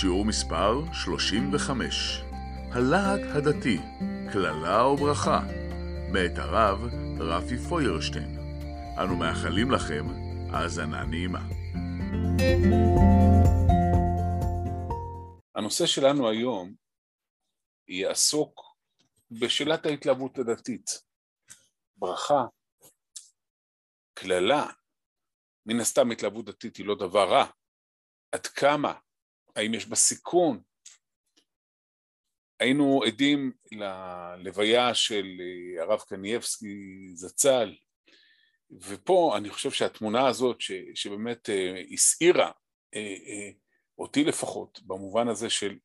שיעור מספר 35, הלהט הדתי, קללה או ברכה, מאת הרב רפי פוירשטיין. אנו מאחלים לכם האזנה נעימה. הנושא שלנו היום יעסוק בשאלת ההתלהבות הדתית. ברכה, קללה, מן הסתם התלהבות דתית היא לא דבר רע. עד כמה? האם יש בה סיכון? היינו עדים ללוויה של אה, הרב קנייבסקי זצ"ל, ופה אני חושב שהתמונה הזאת ש, שבאמת אה, הסעירה אה, אותי לפחות, במובן הזה של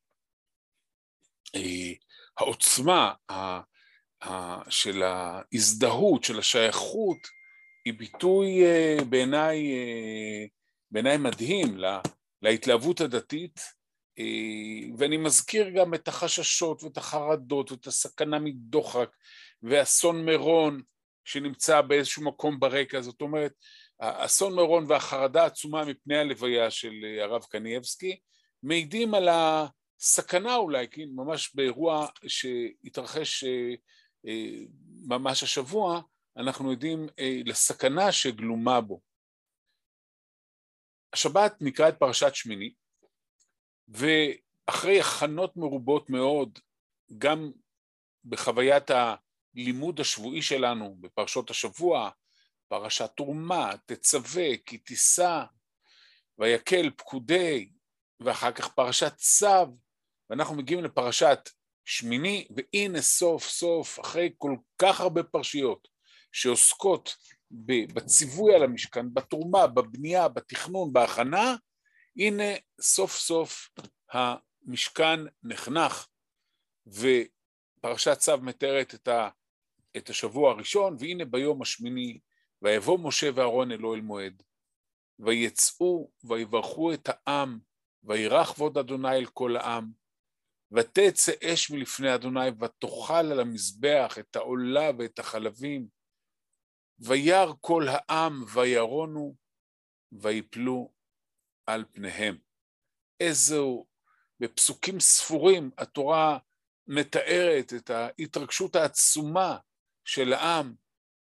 העוצמה של ההזדהות, של השייכות, היא ביטוי בעיניי בעיניי מדהים להתלהבות הדתית, אה, ואני מזכיר גם את החששות ואת החרדות ואת הסכנה מדוחק ואסון מירון שנמצא באיזשהו מקום ברקע, זאת אומרת, אסון מירון והחרדה העצומה מפני הלוויה של אה, הרב קנייבסקי מעידים על הסכנה אולי, כן, ממש באירוע שהתרחש אה, ממש השבוע, אנחנו יודעים לסכנה שגלומה בו. השבת נקרא את פרשת שמיני, ואחרי הכנות מרובות מאוד, גם בחוויית הלימוד השבועי שלנו בפרשות השבוע, פרשת תרומה, תצווה, כי תישא, ויקל פקודי, ואחר כך פרשת צו, ואנחנו מגיעים לפרשת שמיני, והנה סוף סוף, אחרי כל כך הרבה פרשיות שעוסקות בציווי על המשכן, בתרומה, בבנייה, בתכנון, בהכנה, הנה סוף סוף המשכן נחנך. ופרשת צו מתארת את, ה, את השבוע הראשון, והנה ביום השמיני, ויבוא משה ואהרון אלו אל מועד, ויצאו ויברכו את העם, וירח כבוד אדוני אל כל העם, ותצא אש מלפני אדוני, ותאכל על המזבח את העולה ואת החלבים, וירא כל העם וירונו ויפלו על פניהם. איזו, בפסוקים ספורים התורה מתארת את ההתרגשות העצומה של העם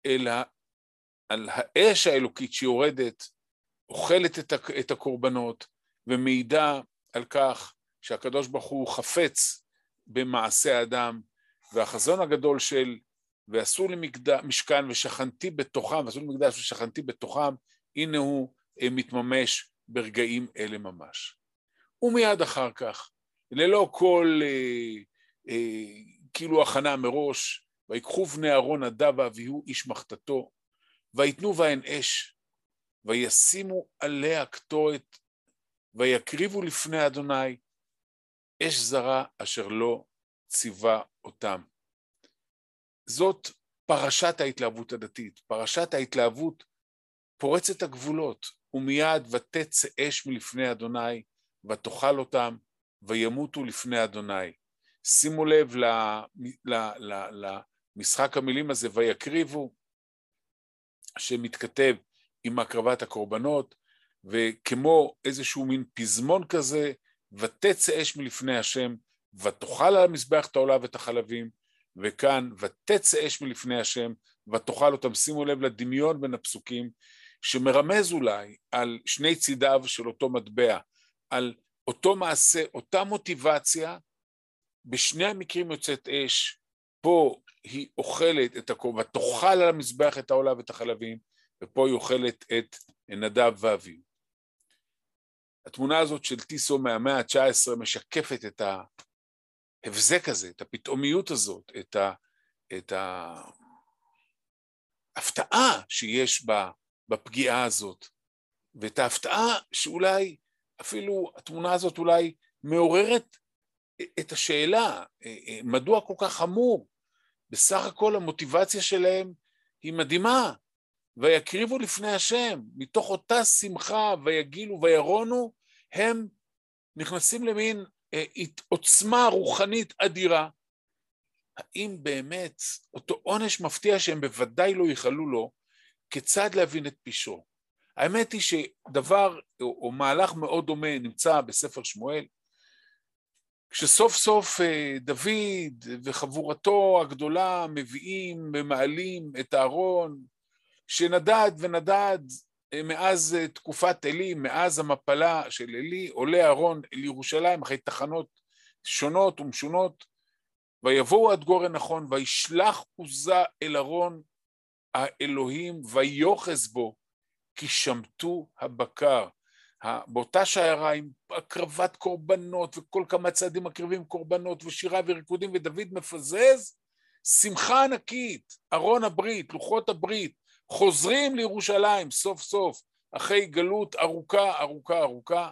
אל ה, על האש האלוקית שיורדת, אוכלת את הקורבנות ומעידה על כך שהקדוש ברוך הוא חפץ במעשה האדם והחזון הגדול של ועשו לי משכן ושכנתי בתוכם, ועשו לי מקדש ושכנתי בתוכם, הנה הוא אה, מתממש ברגעים אלה ממש. ומיד אחר כך, ללא כל אה, אה, כאילו הכנה מראש, ויקחו בני אהרון נדב ואביהו איש מחתתו, ויתנו בהן אש, וישימו עליה קטורת, ויקריבו לפני אדוני אש זרה אשר לא ציווה אותם. זאת פרשת ההתלהבות הדתית, פרשת ההתלהבות פורצת הגבולות, ומיד ותצא אש מלפני אדוני, ותאכל אותם, וימותו לפני אדוני. שימו לב למשחק המילים הזה, ויקריבו, שמתכתב עם הקרבת הקורבנות, וכמו איזשהו מין פזמון כזה, ותצא אש מלפני השם, ותאכל על המזבח את העולה ואת החלבים, וכאן ותצא אש מלפני השם ותאכל אותם, שימו לב לדמיון בין הפסוקים שמרמז אולי על שני צידיו של אותו מטבע, על אותו מעשה, אותה מוטיבציה, בשני המקרים יוצאת אש, פה היא אוכלת את הקור, ותאכל על המזבח את העולה ואת החלבים, ופה היא אוכלת את נדב ואביו. התמונה הזאת של טיסו מהמאה ה-19 משקפת את ההבזק הזה, את הפתאומיות הזאת, את, ההפתעה שיש בפגיעה הזאת, ואת ההפתעה שאולי אפילו התמונה הזאת אולי מעוררת את השאלה, מדוע כל כך חמור? בסך הכל המוטיבציה שלהם היא מדהימה. ויקריבו לפני השם, מתוך אותה שמחה ויגילו וירונו, הם נכנסים למין אה, עוצמה רוחנית אדירה. האם באמת אותו עונש מפתיע שהם בוודאי לא ייחלו לו, כיצד להבין את פשעו? האמת היא שדבר או, או מהלך מאוד דומה נמצא בספר שמואל, כשסוף סוף אה, דוד וחבורתו הגדולה מביאים ומעלים את הארון שנדד ונדד אה, מאז אה, תקופת עלי, מאז המפלה של עלי, עולה אהרון אל ירושלים אחרי תחנות שונות ומשונות, ויבואו עד גורן נכון, וישלח עוזה אל ארון האלוהים, ויוחז בו, כי שמטו הבקר. באותה שיירה עם הקרבת קורבנות וכל כמה צעדים מקריבים קורבנות ושירה וריקודים ודוד מפזז, שמחה ענקית, ארון הברית, לוחות הברית, חוזרים לירושלים סוף סוף, אחרי גלות ארוכה, ארוכה, ארוכה,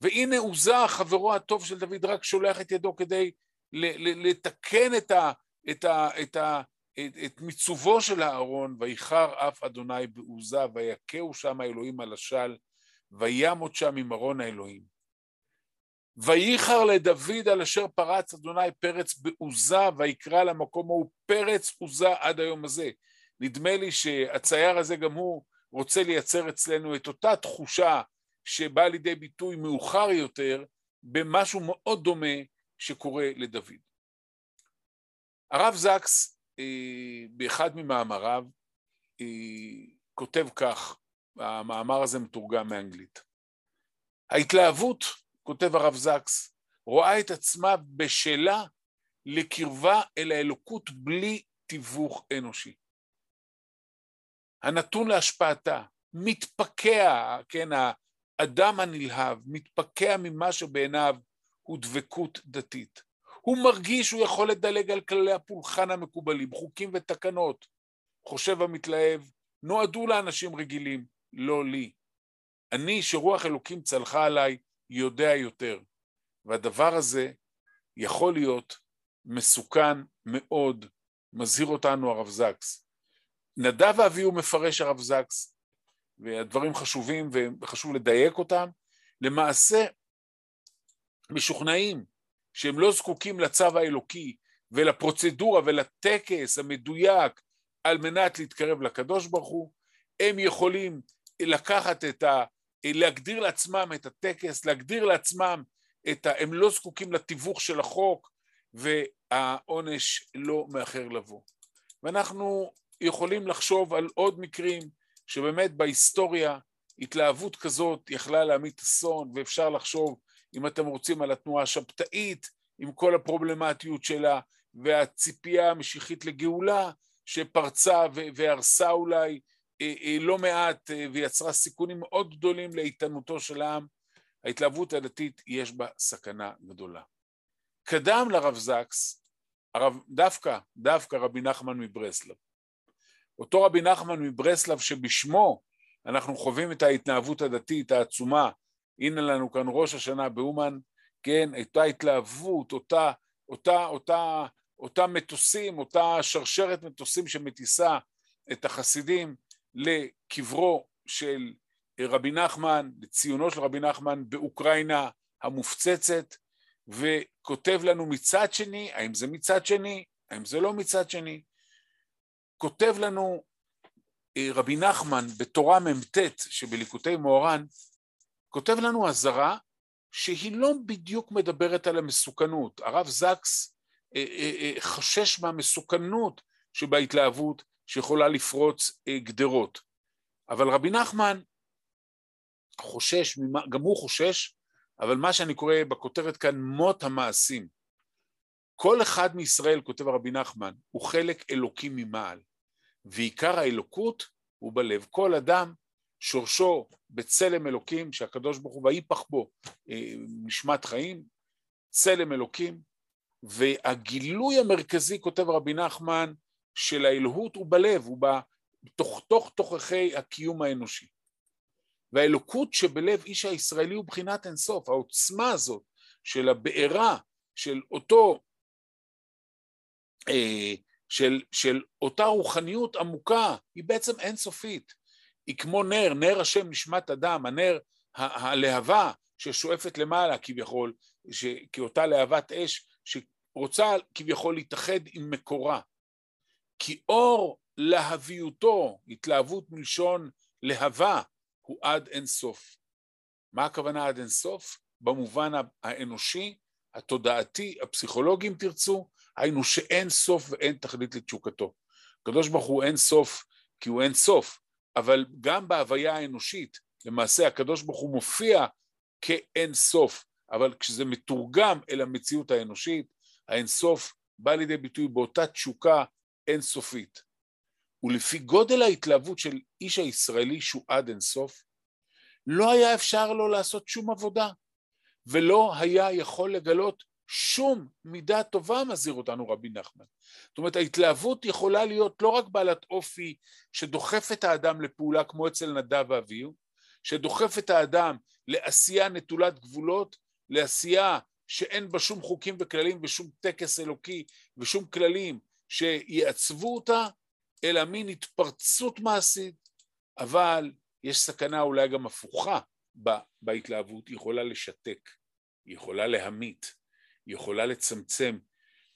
והנה עוזה, חברו הטוב של דוד, רק שולח את ידו כדי לתקן את, ה, את, ה, את, ה, את, את מיצובו של הארון, ויחר אף אדוני בעוזה, ויכהו שם האלוהים על השל, וימות שם עם ארון האלוהים. וייחר לדוד על אשר פרץ אדוני פרץ בעוזה, ויקרא למקום ההוא פרץ עוזה עד היום הזה. נדמה לי שהצייר הזה גם הוא רוצה לייצר אצלנו את אותה תחושה שבאה לידי ביטוי מאוחר יותר במשהו מאוד דומה שקורה לדוד. הרב זקס אה, באחד ממאמריו אה, כותב כך, המאמר הזה מתורגם מאנגלית. ההתלהבות, כותב הרב זקס, רואה את עצמה בשלה לקרבה אל האלוקות בלי תיווך אנושי. הנתון להשפעתה, מתפקע, כן, האדם הנלהב, מתפקע ממה שבעיניו הוא דבקות דתית. הוא מרגיש שהוא יכול לדלג על כללי הפולחן המקובלים, חוקים ותקנות. חושב המתלהב, נועדו לאנשים רגילים, לא לי. אני, שרוח אלוקים צלחה עליי, יודע יותר. והדבר הזה יכול להיות מסוכן מאוד, מזהיר אותנו הרב זקס. נדב ואביהו מפרש הרב זקס, והדברים חשובים וחשוב לדייק אותם, למעשה משוכנעים שהם לא זקוקים לצו האלוקי ולפרוצדורה ולטקס המדויק על מנת להתקרב לקדוש ברוך הוא, הם יכולים לקחת את ה... להגדיר לעצמם את הטקס, להגדיר לעצמם את ה... הם לא זקוקים לתיווך של החוק והעונש לא מאחר לבוא. ואנחנו יכולים לחשוב על עוד מקרים שבאמת בהיסטוריה התלהבות כזאת יכלה להמיט אסון, ואפשר לחשוב, אם אתם רוצים, על התנועה השבתאית, עם כל הפרובלמטיות שלה, והציפייה המשיחית לגאולה, שפרצה והרסה אולי אה, אה, לא מעט אה, ויצרה סיכונים מאוד גדולים לאיתנותו של העם, ההתלהבות הדתית יש בה סכנה גדולה. קדם לרב זקס, הרב, דווקא, דווקא רבי נחמן מברסלב. אותו רבי נחמן מברסלב שבשמו אנחנו חווים את ההתנהבות הדתית העצומה, הנה לנו כאן ראש השנה באומן, כן, הייתה התלהבות, אותה, אותה, אותה, אותה מטוסים, אותה שרשרת מטוסים שמטיסה את החסידים לקברו של רבי נחמן, לציונו של רבי נחמן באוקראינה המופצצת, וכותב לנו מצד שני, האם זה מצד שני, האם זה לא מצד שני, כותב לנו אה, רבי נחמן בתורה מ"ט שבליקוטי מוהר"ן, כותב לנו אזהרה שהיא לא בדיוק מדברת על המסוכנות. הרב זקס אה, אה, חושש מהמסוכנות שבהתלהבות שיכולה לפרוץ גדרות. אבל רבי נחמן חושש, גם הוא חושש, אבל מה שאני קורא בכותרת כאן מות המעשים. כל אחד מישראל, כותב הרבי נחמן, הוא חלק אלוקי ממעל. ועיקר האלוקות הוא בלב. כל אדם שורשו בצלם אלוקים, שהקדוש ברוך הוא ויפח בו אה, נשמת חיים, צלם אלוקים, והגילוי המרכזי, כותב רבי נחמן, של האלוהות הוא בלב, הוא בתוך תוך תוככי הקיום האנושי. והאלוקות שבלב איש הישראלי הוא בחינת אינסוף, העוצמה הזאת של הבעירה של אותו, אה, של, של אותה רוחניות עמוקה, היא בעצם אינסופית. היא כמו נר, נר השם נשמת אדם, הנר, הלהבה ששואפת למעלה כביכול, ש, כאותה להבת אש שרוצה כביכול להתאחד עם מקורה. כי אור להביותו, התלהבות מלשון להבה, הוא עד אין סוף. מה הכוונה עד אין סוף? במובן האנושי, התודעתי, הפסיכולוגי אם תרצו, היינו שאין סוף ואין תכלית לתשוקתו. הקדוש ברוך הוא אין סוף כי הוא אין סוף, אבל גם בהוויה האנושית, למעשה הקדוש ברוך הוא מופיע כאין סוף, אבל כשזה מתורגם אל המציאות האנושית, האין סוף בא לידי ביטוי באותה תשוקה אינסופית. ולפי גודל ההתלהבות של איש הישראלי שהוא עד אינסוף, לא היה אפשר לו לעשות שום עבודה, ולא היה יכול לגלות שום מידה טובה מזהיר אותנו רבי נחמן. זאת אומרת, ההתלהבות יכולה להיות לא רק בעלת אופי שדוחף את האדם לפעולה כמו אצל נדב ואביהו, שדוחף את האדם לעשייה נטולת גבולות, לעשייה שאין בה שום חוקים וכללים ושום טקס אלוקי ושום כללים שיעצבו אותה, אלא מין התפרצות מעשית, אבל יש סכנה אולי גם הפוכה בהתלהבות, היא יכולה לשתק, היא יכולה להמית, יכולה לצמצם,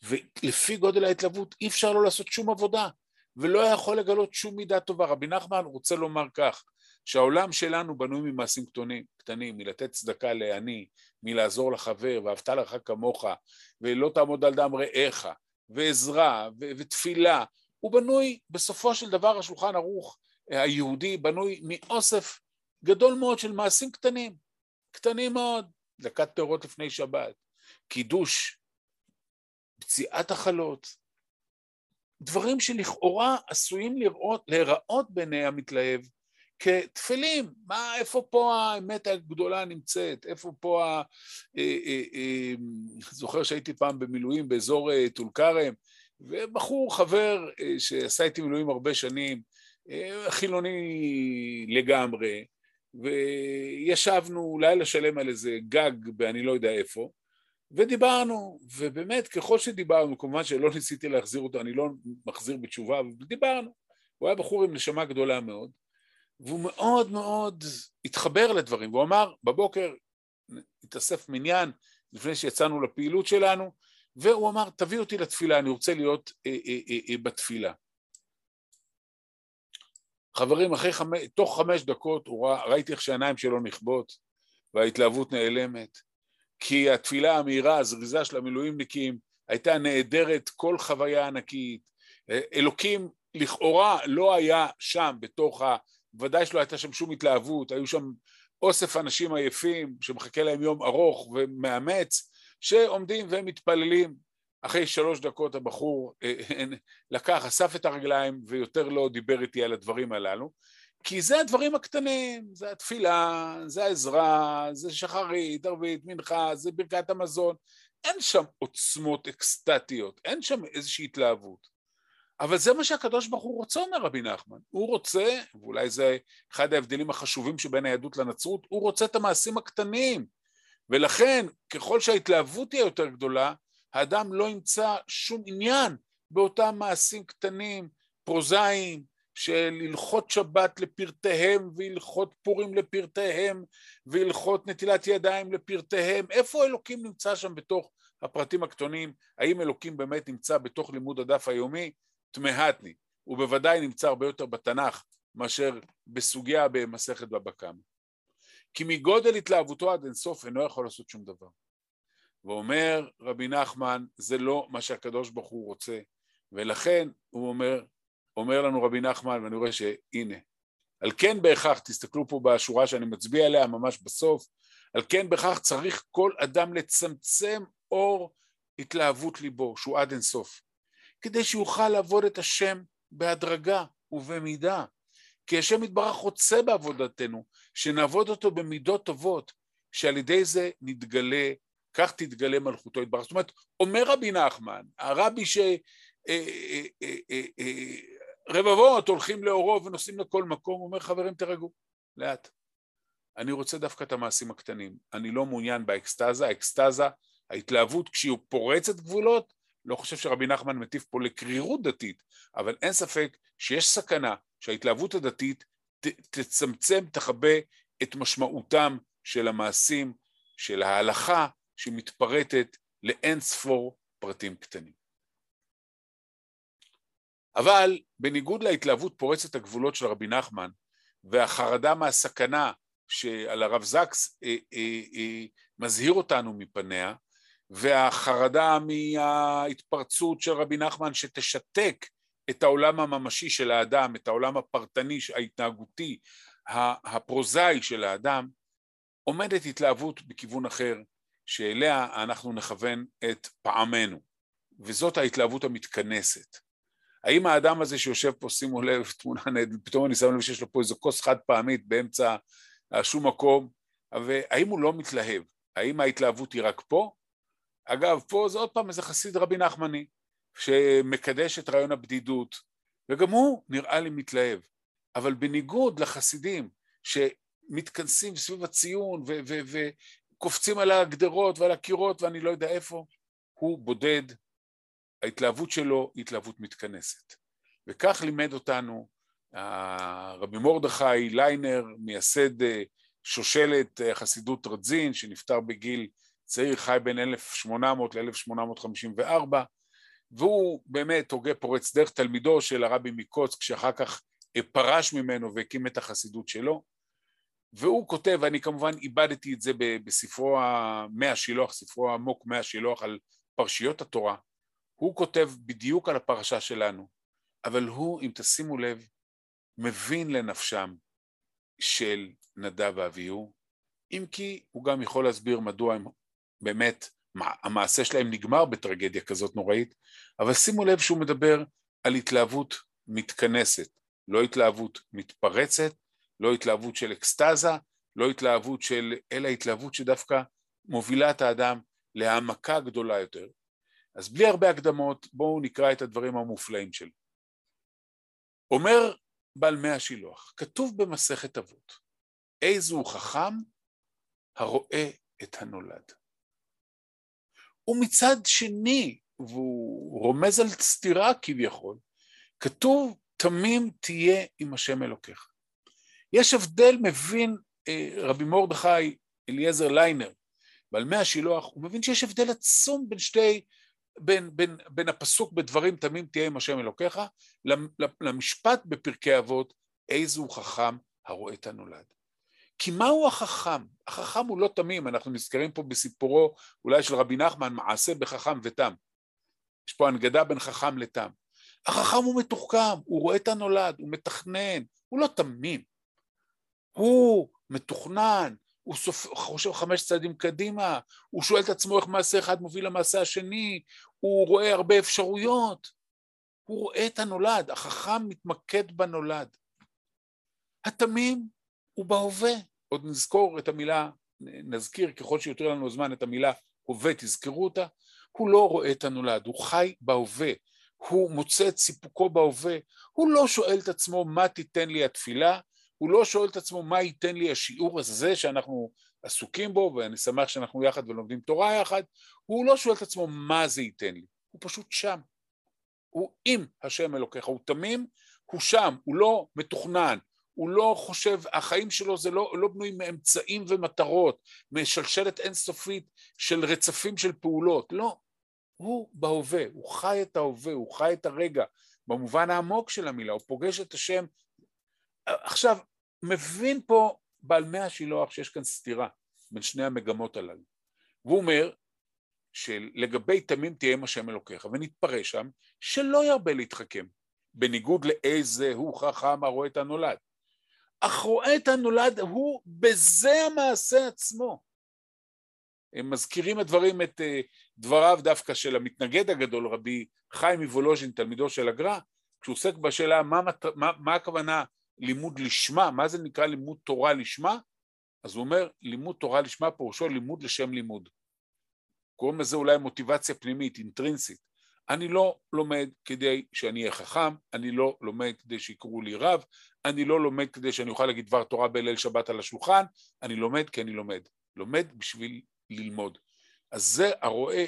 ולפי גודל ההתלהבות אי אפשר לא לעשות שום עבודה, ולא יכול לגלות שום מידה טובה. רבי נחמן רוצה לומר כך, שהעולם שלנו בנוי ממעשים קטנים, קטנים, מלתת צדקה לעני, מלעזור לחבר, ואהבת לך כמוך, ולא תעמוד על דם רעך, ועזרה, ו- ותפילה, הוא בנוי, בסופו של דבר השולחן ערוך היהודי בנוי מאוסף גדול מאוד של מעשים קטנים, קטנים מאוד, דקת פירות לפני שבת, קידוש, פציעת החלות, דברים שלכאורה עשויים לראות, להיראות בעיני המתלהב כתפלים, מה, איפה פה האמת הגדולה נמצאת, איפה פה ה... אה, אה, אה, זוכר שהייתי פעם במילואים באזור אה, טול כרם, ובחור חבר אה, שעשה איתי מילואים הרבה שנים, אה, חילוני לגמרי, וישבנו לילה שלם על איזה גג באני לא יודע איפה, ודיברנו, ובאמת ככל שדיברנו, כמובן שלא ניסיתי להחזיר אותו, אני לא מחזיר בתשובה, אבל דיברנו. הוא היה בחור עם נשמה גדולה מאוד, והוא מאוד מאוד התחבר לדברים, והוא אמר, בבוקר התאסף מניין לפני שיצאנו לפעילות שלנו, והוא אמר, תביא אותי לתפילה, אני רוצה להיות אה, אה, אה, אה, בתפילה. חברים, אחרי חמש, תוך חמש דקות הוא רא, ראיתי איך שהעיניים שלו נכבות וההתלהבות נעלמת, כי התפילה המהירה, הזריזה של המילואימניקים, הייתה נעדרת כל חוויה ענקית. אלוקים לכאורה לא היה שם בתוך ה... ודאי שלא הייתה שם שום התלהבות, היו שם אוסף אנשים עייפים שמחכה להם יום ארוך ומאמץ, שעומדים ומתפללים. אחרי שלוש דקות הבחור אה, אה, לקח, אסף את הרגליים ויותר לא דיבר איתי על הדברים הללו, כי זה הדברים הקטנים, זה התפילה, זה העזרה, זה שחרית, ערבית, מנחה, זה ברכת המזון. אין שם עוצמות אקסטטיות, אין שם איזושהי התלהבות. אבל זה מה שהקדוש ברוך הוא רוצה, אומר רבי נחמן. הוא רוצה, ואולי זה אחד ההבדלים החשובים שבין היהדות לנצרות, הוא רוצה את המעשים הקטנים. ולכן, ככל שההתלהבות תהיה יותר גדולה, האדם לא ימצא שום עניין באותם מעשים קטנים, פרוזאיים, של הלכות שבת לפרטיהם והלכות פורים לפרטיהם והלכות נטילת ידיים לפרטיהם. איפה אלוקים נמצא שם בתוך הפרטים הקטנים? האם אלוקים באמת נמצא בתוך לימוד הדף היומי? תמהתני. הוא בוודאי נמצא הרבה יותר בתנ"ך מאשר בסוגיה במסכת בבא קמא. כי מגודל התלהבותו עד אינסוף אינו יכול לעשות שום דבר. ואומר רבי נחמן, זה לא מה שהקדוש ברוך הוא רוצה, ולכן הוא אומר, אומר לנו רבי נחמן, ואני רואה שהנה, על כן בהכרח, תסתכלו פה בשורה שאני מצביע עליה ממש בסוף, על כן בהכרח צריך כל אדם לצמצם אור התלהבות ליבו, שהוא עד אינסוף, כדי שיוכל לעבוד את השם בהדרגה ובמידה. כי השם יתברך רוצה בעבודתנו, שנעבוד אותו במידות טובות, שעל ידי זה נתגלה, כך תתגלה מלכותו יתברך. זאת אומרת, אומר רבי נחמן, הרבי ש... רבבות הולכים לאורו ונוסעים לכל מקום, אומר חברים תרגעו, לאט. אני רוצה דווקא את המעשים הקטנים, אני לא מעוניין באקסטזה, האקסטזה ההתלהבות כשהיא פורצת גבולות, לא חושב שרבי נחמן מטיף פה לקרירות דתית, אבל אין ספק שיש סכנה שההתלהבות הדתית תצמצם, תכבה את משמעותם של המעשים, של ההלכה שמתפרטת לאין ספור פרטים קטנים. אבל בניגוד להתלהבות פורצת הגבולות של רבי נחמן והחרדה מהסכנה שעל הרב זקס אה, אה, אה, מזהיר אותנו מפניה, והחרדה מההתפרצות של רבי נחמן שתשתק את העולם הממשי של האדם, את העולם הפרטני, ההתנהגותי, הפרוזאי של האדם, עומדת התלהבות בכיוון אחר, שאליה אנחנו נכוון את פעמנו, וזאת ההתלהבות המתכנסת. האם האדם הזה שיושב פה, שימו לב, תמונה נהדרת, פתאום אני שם לב שיש לו פה איזו כוס חד פעמית באמצע שום מקום, והאם הוא לא מתלהב? האם ההתלהבות היא רק פה? אגב, פה זה עוד פעם איזה חסיד רבי נחמני, שמקדש את רעיון הבדידות, וגם הוא נראה לי מתלהב. אבל בניגוד לחסידים שמתכנסים סביב הציון וקופצים על הגדרות ועל הקירות ואני לא יודע איפה, הוא בודד, ההתלהבות שלו היא התלהבות מתכנסת. וכך לימד אותנו רבי מרדכי ליינר, מייסד אה, שושלת אה, חסידות רדזין, שנפטר בגיל צעיר, חי בין 1800 ל-1854, והוא באמת הוגה פורץ דרך תלמידו של הרבי מקוצק, שאחר כך פרש ממנו והקים את החסידות שלו, והוא כותב, ואני כמובן איבדתי את זה בספרו המאה שילוח, ספרו העמוק מאה שילוח על פרשיות התורה, הוא כותב בדיוק על הפרשה שלנו, אבל הוא, אם תשימו לב, מבין לנפשם של נדב ואביהו, אם כי הוא גם יכול להסביר מדוע הם באמת, המעשה שלהם נגמר בטרגדיה כזאת נוראית, אבל שימו לב שהוא מדבר על התלהבות מתכנסת, לא התלהבות מתפרצת, לא התלהבות של אקסטזה, לא התלהבות של, אלא התלהבות שדווקא מובילה את האדם להעמקה גדולה יותר. אז בלי הרבה הקדמות, בואו נקרא את הדברים המופלאים שלו. אומר בעל מי השילוח, כתוב במסכת אבות, איזו חכם הרואה את הנולד. ומצד שני, והוא רומז על סתירה כביכול, כתוב תמים תהיה עם השם אלוקיך. יש הבדל, מבין אה, רבי מרדכי אליעזר ליינר, בעל מי השילוח, הוא מבין שיש הבדל עצום בין שתי, בין, בין, בין הפסוק בדברים תמים תהיה עם השם אלוקיך, למשפט בפרקי אבות, איזו חכם הרואה את הנולד. כי מהו החכם? החכם הוא לא תמים, אנחנו נזכרים פה בסיפורו אולי של רבי נחמן, מעשה בחכם ותם. יש פה הנגדה בין חכם לתם. החכם הוא מתוחכם, הוא רואה את הנולד, הוא מתכנן, הוא לא תמים. הוא מתוכנן, הוא סופ... חושב חמש צעדים קדימה, הוא שואל את עצמו איך מעשה אחד מוביל למעשה השני, הוא רואה הרבה אפשרויות. הוא רואה את הנולד, החכם מתמקד בנולד. התמים הוא בהווה. עוד נזכור את המילה, נזכיר ככל שיותר לנו זמן את המילה הווה, תזכרו אותה. הוא לא רואה את הנולד, הוא חי בהווה, הוא מוצא את סיפוקו בהווה, הוא לא שואל את עצמו מה תיתן לי התפילה, הוא לא שואל את עצמו מה ייתן לי השיעור הזה שאנחנו עסוקים בו, ואני שמח שאנחנו יחד ולומדים תורה יחד, הוא לא שואל את עצמו מה זה ייתן לי, הוא פשוט שם. הוא עם השם אלוקיך, הוא תמים, הוא שם, הוא לא מתוכנן, הוא לא חושב, החיים שלו זה לא, לא בנויים מאמצעים ומטרות, משלשלת אינסופית של רצפים של פעולות, לא. הוא בהווה, הוא חי את ההווה, הוא חי את הרגע, במובן העמוק של המילה, הוא פוגש את השם. עכשיו, מבין פה בעל מי השילוח שיש כאן סתירה בין שני המגמות הללו. והוא אומר שלגבי תמים תהיה עם השם אלוקיך, ונתפרש שם שלא ירבה להתחכם, בניגוד לאיזה הוא חכם הרואה את הנולד. אך רואה את הנולד הוא בזה המעשה עצמו. הם מזכירים הדברים את אה, דבריו דווקא של המתנגד הגדול, רבי חיים מוולוז'ין, תלמידו של הגר"א, כשהוא עוסק בשאלה מה, מה, מה הכוונה לימוד לשמה, מה זה נקרא לימוד תורה לשמה, אז הוא אומר לימוד תורה לשמה פירושו לימוד לשם לימוד. קוראים לזה אולי מוטיבציה פנימית, אינטרינסית. אני לא לומד כדי שאני אהיה חכם, אני לא לומד כדי שיקראו לי רב, אני לא לומד כדי שאני אוכל להגיד דבר תורה בליל שבת על השולחן, אני לומד כי אני לומד. לומד בשביל ללמוד. אז זה הרואה,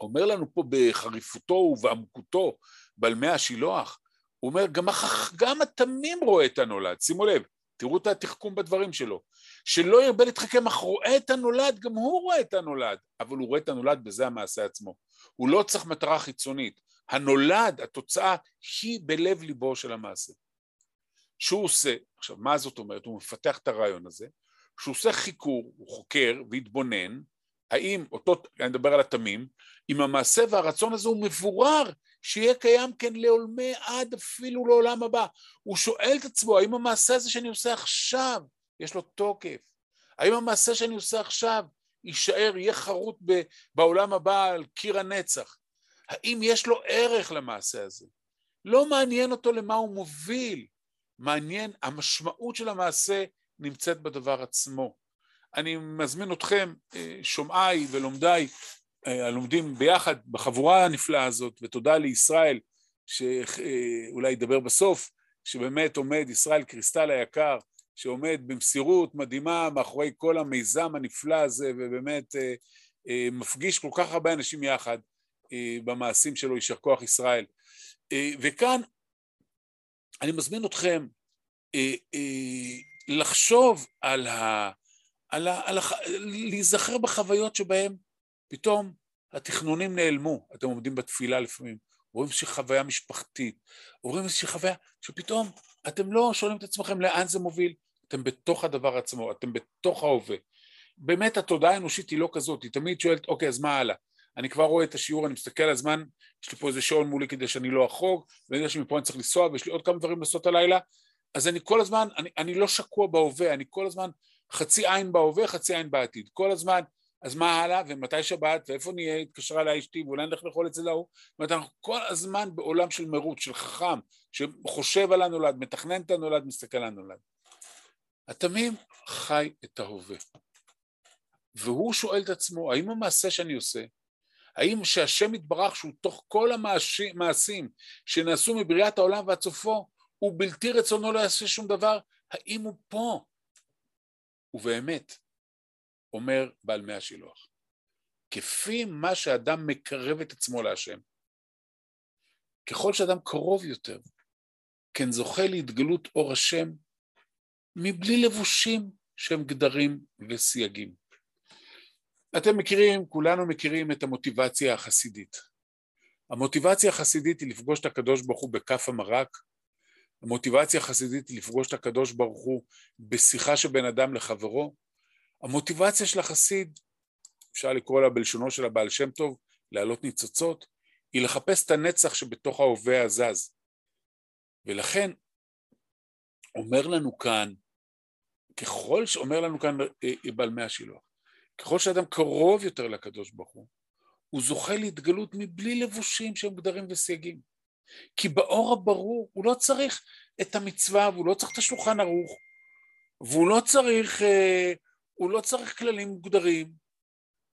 אומר לנו פה בחריפותו ובעמקותו בעלמי השילוח, הוא אומר, גם, החכ... גם התמים רואה את הנולד, שימו לב, תראו את התחכום בדברים שלו. שלא ירבה להתחכם, אך רואה את הנולד, גם הוא רואה את הנולד, אבל הוא רואה את הנולד בזה המעשה עצמו. הוא לא צריך מטרה חיצונית. הנולד, התוצאה, היא בלב ליבו של המעשה. שהוא עושה, עכשיו מה זאת אומרת? הוא מפתח את הרעיון הזה, שהוא עושה חיקור, הוא חוקר והתבונן, האם אותו, אני מדבר על התמים, אם המעשה והרצון הזה הוא מבורר, שיהיה קיים כן לעולמי עד אפילו לעולם הבא. הוא שואל את עצמו, האם המעשה הזה שאני עושה עכשיו, יש לו תוקף? האם המעשה שאני עושה עכשיו יישאר, יהיה חרוט בעולם הבא על קיר הנצח? האם יש לו ערך למעשה הזה? לא מעניין אותו למה הוא מוביל, מעניין, המשמעות של המעשה נמצאת בדבר עצמו. אני מזמין אתכם, אה, שומעיי ולומדיי, הלומדים ביחד בחבורה הנפלאה הזאת, ותודה לישראל, שאולי ידבר בסוף, שבאמת עומד, ישראל קריסטל היקר, שעומד במסירות מדהימה מאחורי כל המיזם הנפלא הזה, ובאמת אה, מפגיש כל כך הרבה אנשים יחד במעשים שלו, יישר כוח ישראל. וכאן אני מזמין אתכם לחשוב על ה... על ה, על ה, להיזכר בחוויות שבהם פתאום התכנונים נעלמו. אתם עומדים בתפילה לפעמים, רואים איזושהי חוויה משפחתית, רואים איזושהי חוויה שפתאום אתם לא שואלים את עצמכם לאן זה מוביל, אתם בתוך הדבר עצמו, אתם בתוך ההווה. באמת התודעה האנושית היא לא כזאת, היא תמיד שואלת, אוקיי, אז מה הלאה? אני כבר רואה את השיעור, אני מסתכל על הזמן, יש לי פה איזה שעון מולי כדי שאני לא אחרוג, ואני יודע שמפה אני צריך לנסוע, ויש לי עוד כמה דברים לעשות הלילה, אז אני כל הזמן, אני, אני לא שקוע בהווה, אני כל הזמן חצי עין בהווה, חצי עין בעתיד. כל הזמן, אז מה הלאה, ומתי שבת, ואיפה נהיה, התקשרה אליי אשתי, ואולי נלך לאכול אצל ההוא. זאת אומרת, אנחנו כל הזמן בעולם של מרוץ, של חכם, שחושב על הנולד, מתכנן את הנולד, מסתכל על הנולד. התמים חי את ההווה. והוא שואל את עצמו, האם המעשה שאני עושה, האם שהשם יתברך שהוא תוך כל המעשים שנעשו מבריאת העולם ועד סופו, הוא בלתי רצונו לא יעשה שום דבר, האם הוא פה? ובאמת, אומר בעל מי השילוח, כפי מה שאדם מקרב את עצמו להשם, ככל שאדם קרוב יותר, כן זוכה להתגלות אור השם מבלי לבושים שהם גדרים וסייגים. אתם מכירים, כולנו מכירים את המוטיבציה החסידית. המוטיבציה החסידית היא לפגוש את הקדוש ברוך הוא בכף המרק, המוטיבציה החסידית היא לפגוש את הקדוש ברוך הוא בשיחה של בן אדם לחברו. המוטיבציה של החסיד, אפשר לקרוא לה בלשונו של הבעל שם טוב, להעלות ניצוצות, היא לחפש את הנצח שבתוך ההווה הזז. ולכן אומר לנו כאן, ככל שאומר לנו כאן אה, אה, בעל מי השילוח, ככל שאדם קרוב יותר לקדוש ברוך הוא, הוא זוכה להתגלות מבלי לבושים שהם גדרים וסייגים. כי באור הברור הוא לא צריך את המצווה והוא לא צריך את השולחן ערוך והוא לא צריך, אה, הוא לא צריך כללים מוגדרים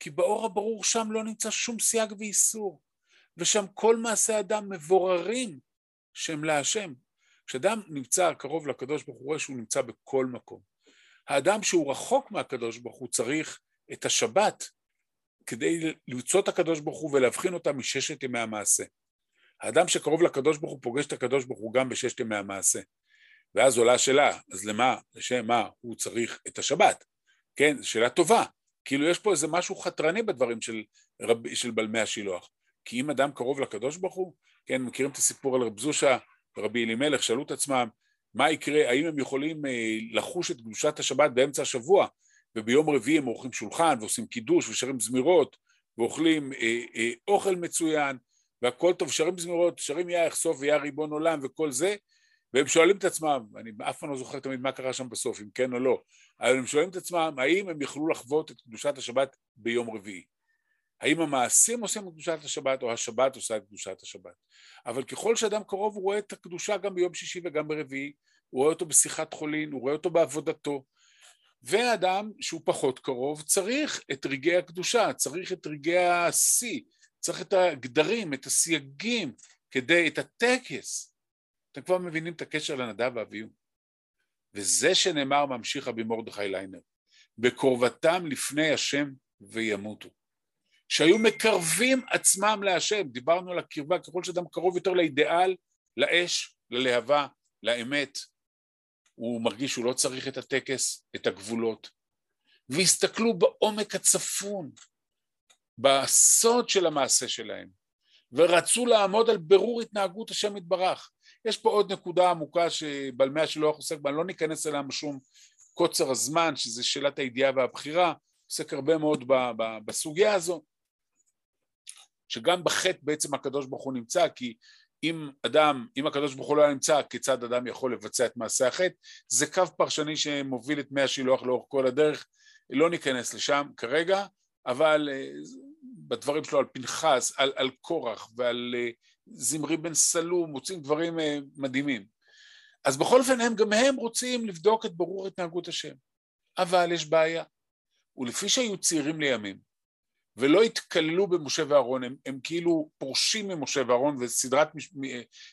כי באור הברור שם לא נמצא שום סייג ואיסור ושם כל מעשי אדם מבוררים שהם להשם. כשאדם נמצא קרוב לקדוש ברוך הוא רואה שהוא נמצא בכל מקום. האדם שהוא רחוק מהקדוש ברוך הוא צריך את השבת כדי למצוא את הקדוש ברוך הוא ולהבחין אותה מששת ימי המעשה. האדם שקרוב לקדוש ברוך הוא פוגש את הקדוש ברוך הוא גם בששת ימי המעשה. ואז עולה השאלה, אז למה, לשם מה הוא צריך את השבת? כן, שאלה טובה. כאילו יש פה איזה משהו חתרני בדברים של, רב, של בלמי השילוח. כי אם אדם קרוב לקדוש ברוך הוא, כן, מכירים את הסיפור על רב זושה ורבי אלימלך, שאלו את עצמם, מה יקרה, האם הם יכולים אה, לחוש את קדושת השבת באמצע השבוע, וביום רביעי הם עורכים שולחן ועושים קידוש ושרים זמירות, ואוכלים אה, אה, אוכל מצוין, והכל טוב, שרים זמירות, שרים יא יחשוף ויה ריבון עולם וכל זה, והם שואלים את עצמם, אני אף פעם לא זוכר תמיד מה קרה שם בסוף, אם כן או לא, אבל הם שואלים את עצמם, האם הם יכלו לחוות את קדושת השבת ביום רביעי? האם המעשים עושים את קדושת השבת או השבת עושה את קדושת השבת? אבל ככל שאדם קרוב הוא רואה את הקדושה גם ביום שישי וגם ברביעי, הוא רואה אותו בשיחת חולין, הוא רואה אותו בעבודתו. ואדם שהוא פחות קרוב צריך את רגעי הקדושה, צריך את רגעי השיא, צריך את הגדרים, את הסייגים, כדי, את הטקס. אתם כבר מבינים את הקשר לנדב ואביהו. וזה שנאמר ממשיך רבי מרדכי ליינר. בקרבתם לפני השם וימותו. שהיו מקרבים עצמם להשם, דיברנו על הקרבה, ככל שאדם קרוב יותר לאידיאל, לאש, ללהבה, לאמת, הוא מרגיש שהוא לא צריך את הטקס, את הגבולות. והסתכלו בעומק הצפון, בסוד של המעשה שלהם, ורצו לעמוד על ברור התנהגות השם יתברך. יש פה עוד נקודה עמוקה שבעלמי השלוח עוסק בה, לא ניכנס אליה משום קוצר הזמן, שזה שאלת הידיעה והבחירה, עוסק הרבה מאוד בסוגיה הזו, שגם בחטא בעצם הקדוש ברוך הוא נמצא, כי אם אדם, אם הקדוש ברוך הוא לא נמצא, כיצד אדם יכול לבצע את מעשה החטא, זה קו פרשני שמוביל את מי השילוח לאורך כל הדרך, לא ניכנס לשם כרגע, אבל אה, בדברים שלו על פנחס, על, על קורח ועל אה, זמרי בן סלום, מוצאים דברים אה, מדהימים. אז בכל אופן הם גם הם רוצים לבדוק את ברור התנהגות השם. אבל יש בעיה. ולפי שהיו צעירים לימים, ולא התקללו במשה ואהרון, הם, הם כאילו פורשים ממשה ואהרון, וסדרת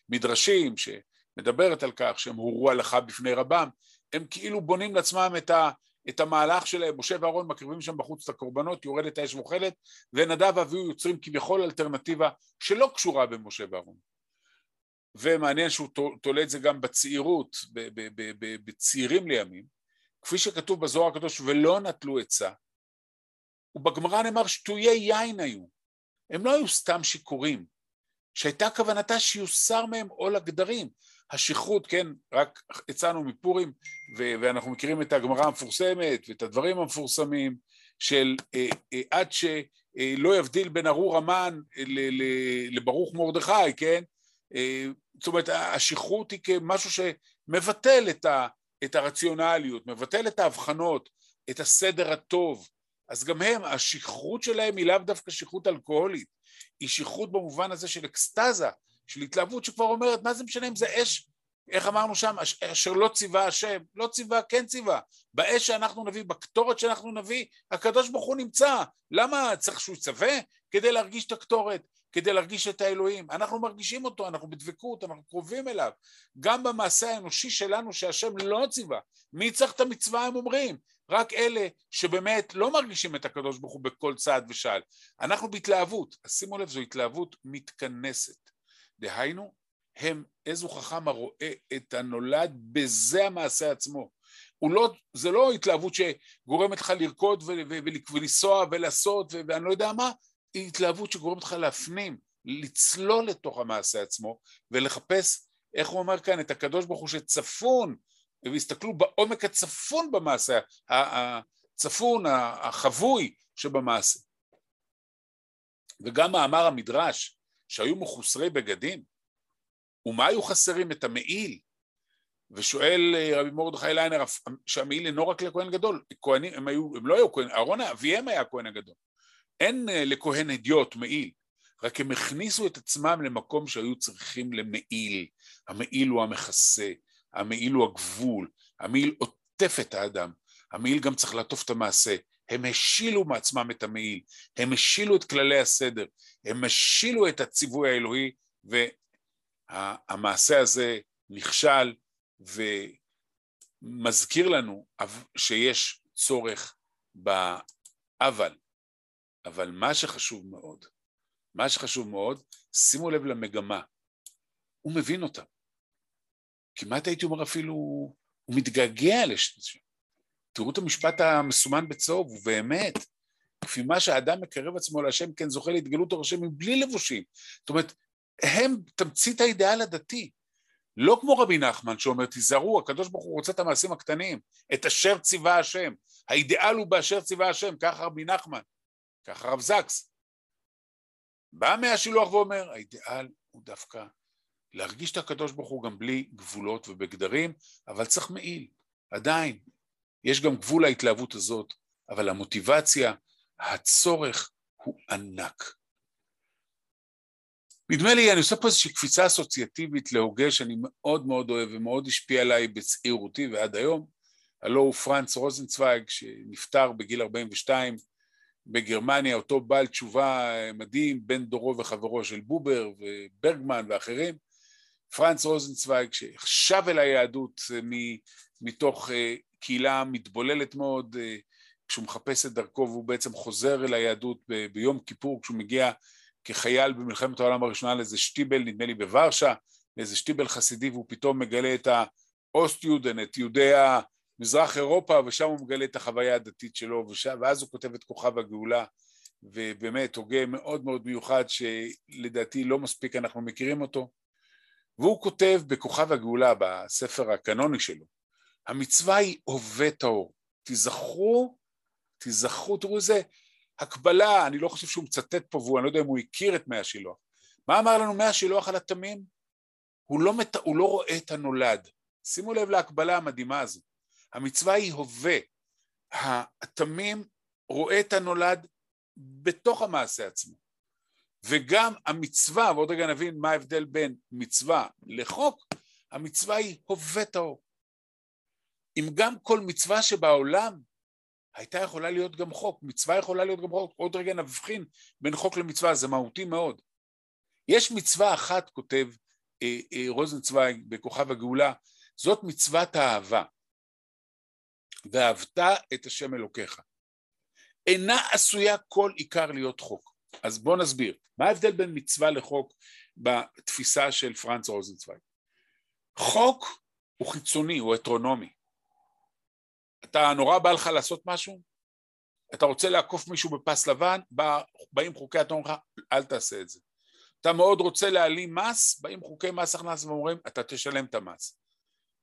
מדרשים שמדברת על כך שהם הורו הלכה בפני רבם, הם כאילו בונים לעצמם את, ה, את המהלך שלהם, משה ואהרון מקריבים שם בחוץ את הקורבנות, יורדת האש ואוכלת, ונדב ואביהו יוצרים כביכול אלטרנטיבה שלא קשורה במשה ואהרון. ומעניין שהוא תולה את זה גם בצעירות, בצעירים לימים, כפי שכתוב בזוהר הקדוש, ולא נטלו עצה, ובגמרא נאמר שטויי יין היו, הם לא היו סתם שיכורים, שהייתה כוונתה שיוסר מהם עול הגדרים. השכרות, כן, רק הצענו מפורים, ו- ואנחנו מכירים את הגמרא המפורסמת ואת הדברים המפורסמים של אה, אה, עד שלא אה, יבדיל בין ארור המן לברוך מרדכי, כן? אה, זאת אומרת, השכרות היא כמשהו שמבטל את, ה- את הרציונליות, מבטל את ההבחנות, את הסדר הטוב, אז גם הם, השכרות שלהם היא לאו דווקא שכרות אלכוהולית, היא שכרות במובן הזה של אקסטזה, של התלהבות שכבר אומרת, מה זה משנה אם זה אש, איך אמרנו שם, אשר לא ציווה השם, לא ציווה, כן ציווה, באש שאנחנו נביא, בקטורת שאנחנו נביא, הקדוש ברוך הוא נמצא, למה צריך שהוא יצווה? כדי להרגיש את הקטורת, כדי להרגיש את האלוהים, אנחנו מרגישים אותו, אנחנו בדבקות, אנחנו קרובים אליו, גם במעשה האנושי שלנו שהשם לא ציווה, מי צריך את המצווה הם אומרים, רק אלה שבאמת לא מרגישים את הקדוש ברוך הוא בכל צעד ושעל. אנחנו בהתלהבות, אז שימו לב, זו התלהבות מתכנסת. דהיינו, הם, איזו חכם הרואה את הנולד בזה המעשה עצמו. לא, זה לא התלהבות שגורמת לך לרקוד ולנסוע ולעשות ואני לא יודע מה, היא התלהבות שגורמת לך להפנים, לצלול לתוך המעשה עצמו ולחפש, איך הוא אומר כאן, את הקדוש ברוך הוא שצפון והסתכלו בעומק הצפון במעשה, הצפון, החבוי שבמעשה. וגם מאמר המדרש, שהיו מחוסרי בגדים, ומה היו חסרים? את המעיל. ושואל אה, רבי מרדכי ליינר, שהמעיל אינו רק לכהן גדול, כהנים, הם, היו, הם לא היו כהן, אהרון אביהם היה הכהן הגדול. אין אה, לכהן הדיוט מעיל, רק הם הכניסו את עצמם למקום שהיו צריכים למעיל. המעיל הוא המכסה, המעיל הוא הגבול, המעיל עוטף את האדם, המעיל גם צריך לעטוף את המעשה. הם השילו מעצמם את המעיל, הם השילו את כללי הסדר, הם השילו את הציווי האלוהי, והמעשה הזה נכשל ומזכיר לנו שיש צורך באבל. אבל מה שחשוב מאוד, מה שחשוב מאוד, שימו לב למגמה, הוא מבין אותה. כמעט הייתי אומר אפילו, הוא מתגעגע לשם. תראו את המשפט המסומן בצהוב, ובאמת, כפי מה שהאדם מקרב עצמו להשם, כן זוכה להתגלות הראשם מבלי לבושים. זאת אומרת, הם תמצית האידאל הדתי. לא כמו רבי נחמן שאומר, תיזהרו, הקדוש ברוך הוא רוצה את המעשים הקטנים, את אשר ציווה השם. האידאל הוא באשר ציווה השם, ככה רבי נחמן, ככה רב זקס. בא מהשילוח ואומר, האידאל הוא דווקא להרגיש את הקדוש ברוך הוא גם בלי גבולות ובגדרים, אבל צריך מעיל, עדיין. יש גם גבול להתלהבות הזאת, אבל המוטיבציה, הצורך הוא ענק. נדמה לי, אני עושה פה איזושהי קפיצה אסוציאטיבית להוגה שאני מאוד מאוד אוהב ומאוד השפיע עליי בצעירותי ועד היום, הלו הוא פרנץ רוזנצוויג שנפטר בגיל 42 בגרמניה, אותו בעל תשובה מדהים, בן דורו וחברו של בובר וברגמן ואחרים, פרנץ רוזנצוויג ששב אל היהדות אה, מתוך אה, קהילה מתבוללת מאוד, אה, כשהוא מחפש את דרכו והוא בעצם חוזר אל היהדות ב- ביום כיפור, כשהוא מגיע כחייל במלחמת העולם הראשונה לאיזה שטיבל, נדמה לי בוורשה, לאיזה שטיבל חסידי, והוא פתאום מגלה את האוסט יודן, את יהודי מזרח אירופה, ושם הוא מגלה את החוויה הדתית שלו, וש... ואז הוא כותב את כוכב הגאולה, ובאמת הוגה מאוד מאוד מיוחד, שלדעתי לא מספיק אנחנו מכירים אותו. והוא כותב בכוכב הגאולה, בספר הקנוני שלו, המצווה היא הווה טהור. תיזכרו, תיזכרו, תראו איזה הקבלה, אני לא חושב שהוא מצטט פה, ואני לא יודע אם הוא הכיר את מי השילוח. מה אמר לנו מי השילוח על התמים? הוא לא, מת... הוא לא רואה את הנולד. שימו לב להקבלה המדהימה הזו. המצווה היא הווה. התמים רואה את הנולד בתוך המעשה עצמו. וגם המצווה, ועוד רגע נבין מה ההבדל בין מצווה לחוק, המצווה היא הווה טהור. אם גם כל מצווה שבעולם הייתה יכולה להיות גם חוק, מצווה יכולה להיות גם חוק, עוד רגע נבחין בין חוק למצווה, זה מהותי מאוד. יש מצווה אחת, כותב אה, אה, רוזנצוויג בכוכב הגאולה, זאת מצוות האהבה. ואהבת את השם אלוקיך. אינה עשויה כל עיקר להיות חוק. אז בואו נסביר. מה ההבדל בין מצווה לחוק בתפיסה של פרנץ רוזנצוויג? חוק הוא חיצוני, הוא הטרונומי. אתה נורא בא לך לעשות משהו? אתה רוצה לעקוף מישהו בפס לבן? בא, באים חוקי התורה לך, אל תעשה את זה. אתה מאוד רוצה להעלים מס? באים חוקי מס הכנס ואומרים, אתה תשלם את המס.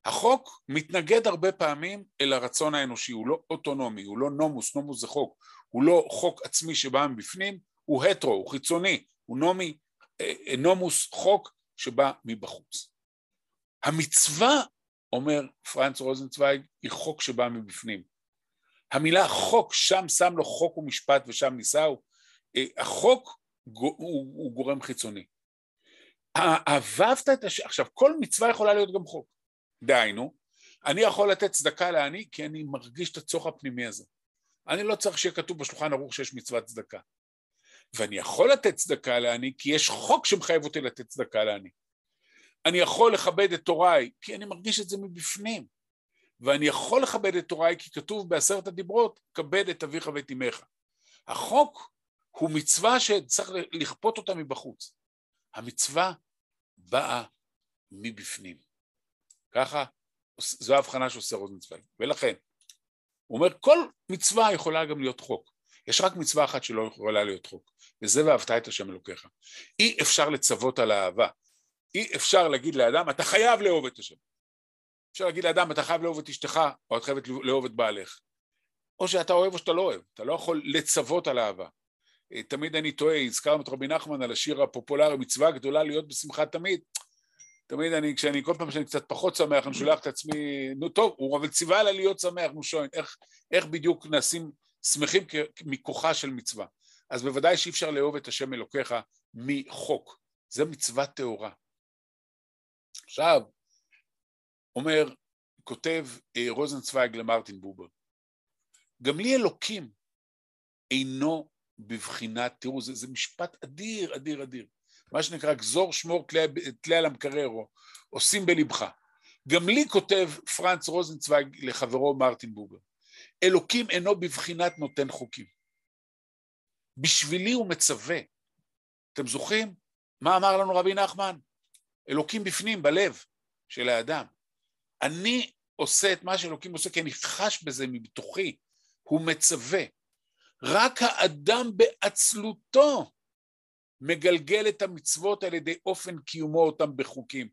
החוק מתנגד הרבה פעמים אל הרצון האנושי, הוא לא אוטונומי, הוא לא נומוס, נומוס זה חוק, הוא לא חוק עצמי שבא מבפנים, הוא הטרו, הוא חיצוני, הוא נומי, אה, אה, נומוס חוק שבא מבחוץ. המצווה, אומר פרנץ רוזנצוויג, היא חוק שבא מבפנים. המילה חוק, שם שם לו חוק ומשפט ושם נישאו, אה, החוק הוא, הוא גורם חיצוני. אהבת את השם, עכשיו כל מצווה יכולה להיות גם חוק. דהיינו, אני יכול לתת צדקה לעני כי אני מרגיש את הצורך הפנימי הזה. אני לא צריך שיהיה כתוב בשולחן ערוך שיש מצוות צדקה. ואני יכול לתת צדקה לעני כי יש חוק שמחייב אותי לתת צדקה לעני. אני יכול לכבד את הוריי כי אני מרגיש את זה מבפנים. ואני יכול לכבד את הוריי כי כתוב בעשרת הדיברות, כבד את אביך ואת אמך. החוק הוא מצווה שצריך לכפות אותה מבחוץ. המצווה באה מבפנים. ככה, זו ההבחנה שעושה רוזנצוויג. ולכן, הוא אומר, כל מצווה יכולה גם להיות חוק. יש רק מצווה אחת שלא יכולה להיות חוק, וזה ואהבת את השם אלוקיך. אי אפשר לצוות על האהבה. אי אפשר להגיד לאדם, אתה חייב לאהוב את השם. אפשר להגיד לאדם, אתה חייב לאהוב את אשתך, או את חייבת לאהוב את בעלך. או שאתה אוהב או שאתה לא אוהב, אתה לא יכול לצוות על אהבה. אה, תמיד אני טועה, הזכרנו את רבי נחמן על השיר הפופולרי, מצווה גדולה להיות בשמחה תמיד. תמיד אני, כשאני, כל פעם שאני קצת פחות שמח, אני שולח את עצמי, נו טוב, הוא אבל ציווה עליי להיות שמח, נו שוין, איך, איך בדיוק נעשים שמחים מכוחה של מצווה. אז בוודאי שאי אפשר לאהוב את השם אלוקיך מחוק, זה מצווה טהורה. עכשיו, אומר, כותב אה, רוזנצוויג למרטין בובר, גם לי אלוקים אינו בבחינת, תראו, זה, זה משפט אדיר, אדיר, אדיר. מה שנקרא גזור שמור תלי על המקרר או עושים בלבך. גם לי כותב פרנץ רוזנצוויג לחברו מרטין בובר, אלוקים אינו בבחינת נותן חוקים. בשבילי הוא מצווה. אתם זוכרים? מה אמר לנו רבי נחמן? אלוקים בפנים, בלב של האדם. אני עושה את מה שאלוקים עושה כי אני חש בזה מבתוכי, הוא מצווה. רק האדם בעצלותו מגלגל את המצוות על ידי אופן קיומו אותם בחוקים.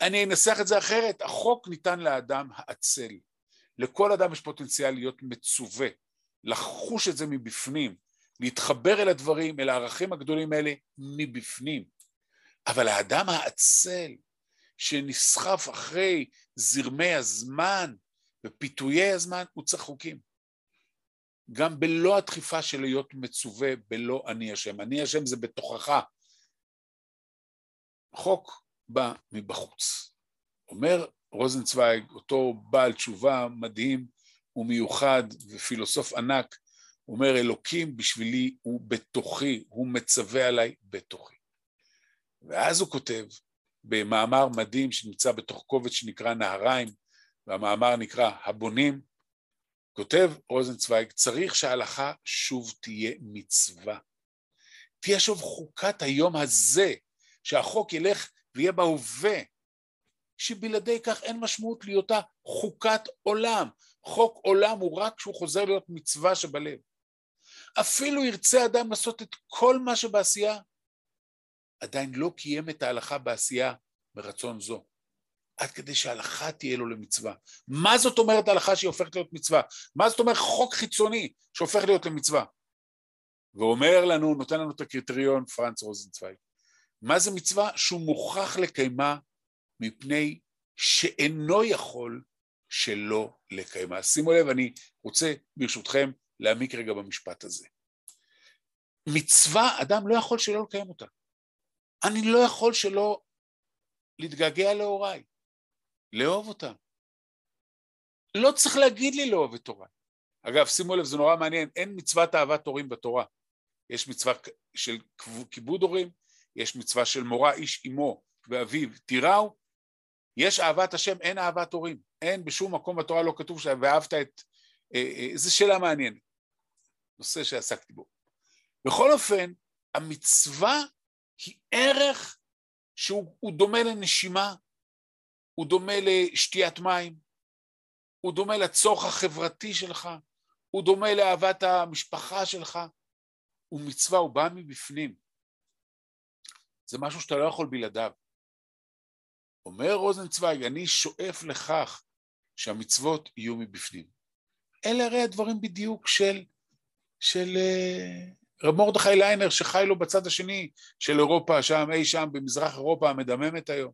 אני אנסח את זה אחרת, החוק ניתן לאדם העצל. לכל אדם יש פוטנציאל להיות מצווה, לחוש את זה מבפנים, להתחבר אל הדברים, אל הערכים הגדולים האלה מבפנים. אבל האדם העצל, שנסחף אחרי זרמי הזמן ופיתויי הזמן, הוא צריך חוקים. גם בלא הדחיפה של להיות מצווה בלא אני השם. אני השם זה בתוכך. חוק בא מבחוץ. אומר רוזנצוויג, אותו בעל תשובה מדהים ומיוחד ופילוסוף ענק, אומר אלוקים בשבילי הוא בתוכי, הוא מצווה עליי בתוכי. ואז הוא כותב במאמר מדהים שנמצא בתוך קובץ שנקרא נהריים, והמאמר נקרא הבונים, כותב רוזנצוויג, צריך שההלכה שוב תהיה מצווה. תהיה שוב חוקת היום הזה, שהחוק ילך ויהיה בהווה, שבלעדי כך אין משמעות להיותה חוקת עולם. חוק עולם הוא רק כשהוא חוזר להיות מצווה שבלב. אפילו ירצה אדם לעשות את כל מה שבעשייה, עדיין לא קיים את ההלכה בעשייה מרצון זו. עד כדי שההלכה תהיה לו למצווה. מה זאת אומרת ההלכה שהיא הופכת להיות מצווה? מה זאת אומרת חוק חיצוני שהופך להיות למצווה? ואומר לנו, נותן לנו את הקריטריון פרנץ רוזנצוויג. מה זה מצווה? שהוא מוכרח לקיימה מפני שאינו יכול שלא לקיימה. שימו לב, אני רוצה ברשותכם להעמיק רגע במשפט הזה. מצווה, אדם לא יכול שלא לקיים אותה. אני לא יכול שלא להתגעגע להוריי, לאהוב אותם. לא צריך להגיד לי לאהוב את תורה. אגב, שימו לב, זה נורא מעניין, אין מצוות אהבת הורים בתורה. יש מצווה של כיבוד הורים, יש מצווה של מורה איש אמו ואביו תיראו, יש אהבת השם, אין אהבת הורים. אין בשום מקום בתורה לא כתוב שאהבת את... אה, אה, זו שאלה מעניינת. נושא שעסקתי בו. בכל אופן, המצווה היא ערך שהוא דומה לנשימה, הוא דומה לשתיית מים, הוא דומה לצורך החברתי שלך, הוא דומה לאהבת המשפחה שלך, הוא מצווה, הוא בא מבפנים. זה משהו שאתה לא יכול בלעדיו. אומר רוזנצוויג, אני שואף לכך שהמצוות יהיו מבפנים. אלה הרי הדברים בדיוק של, של uh, רב מרדכי ליינר שחי לו בצד השני של אירופה, שם אי שם במזרח אירופה המדממת היום.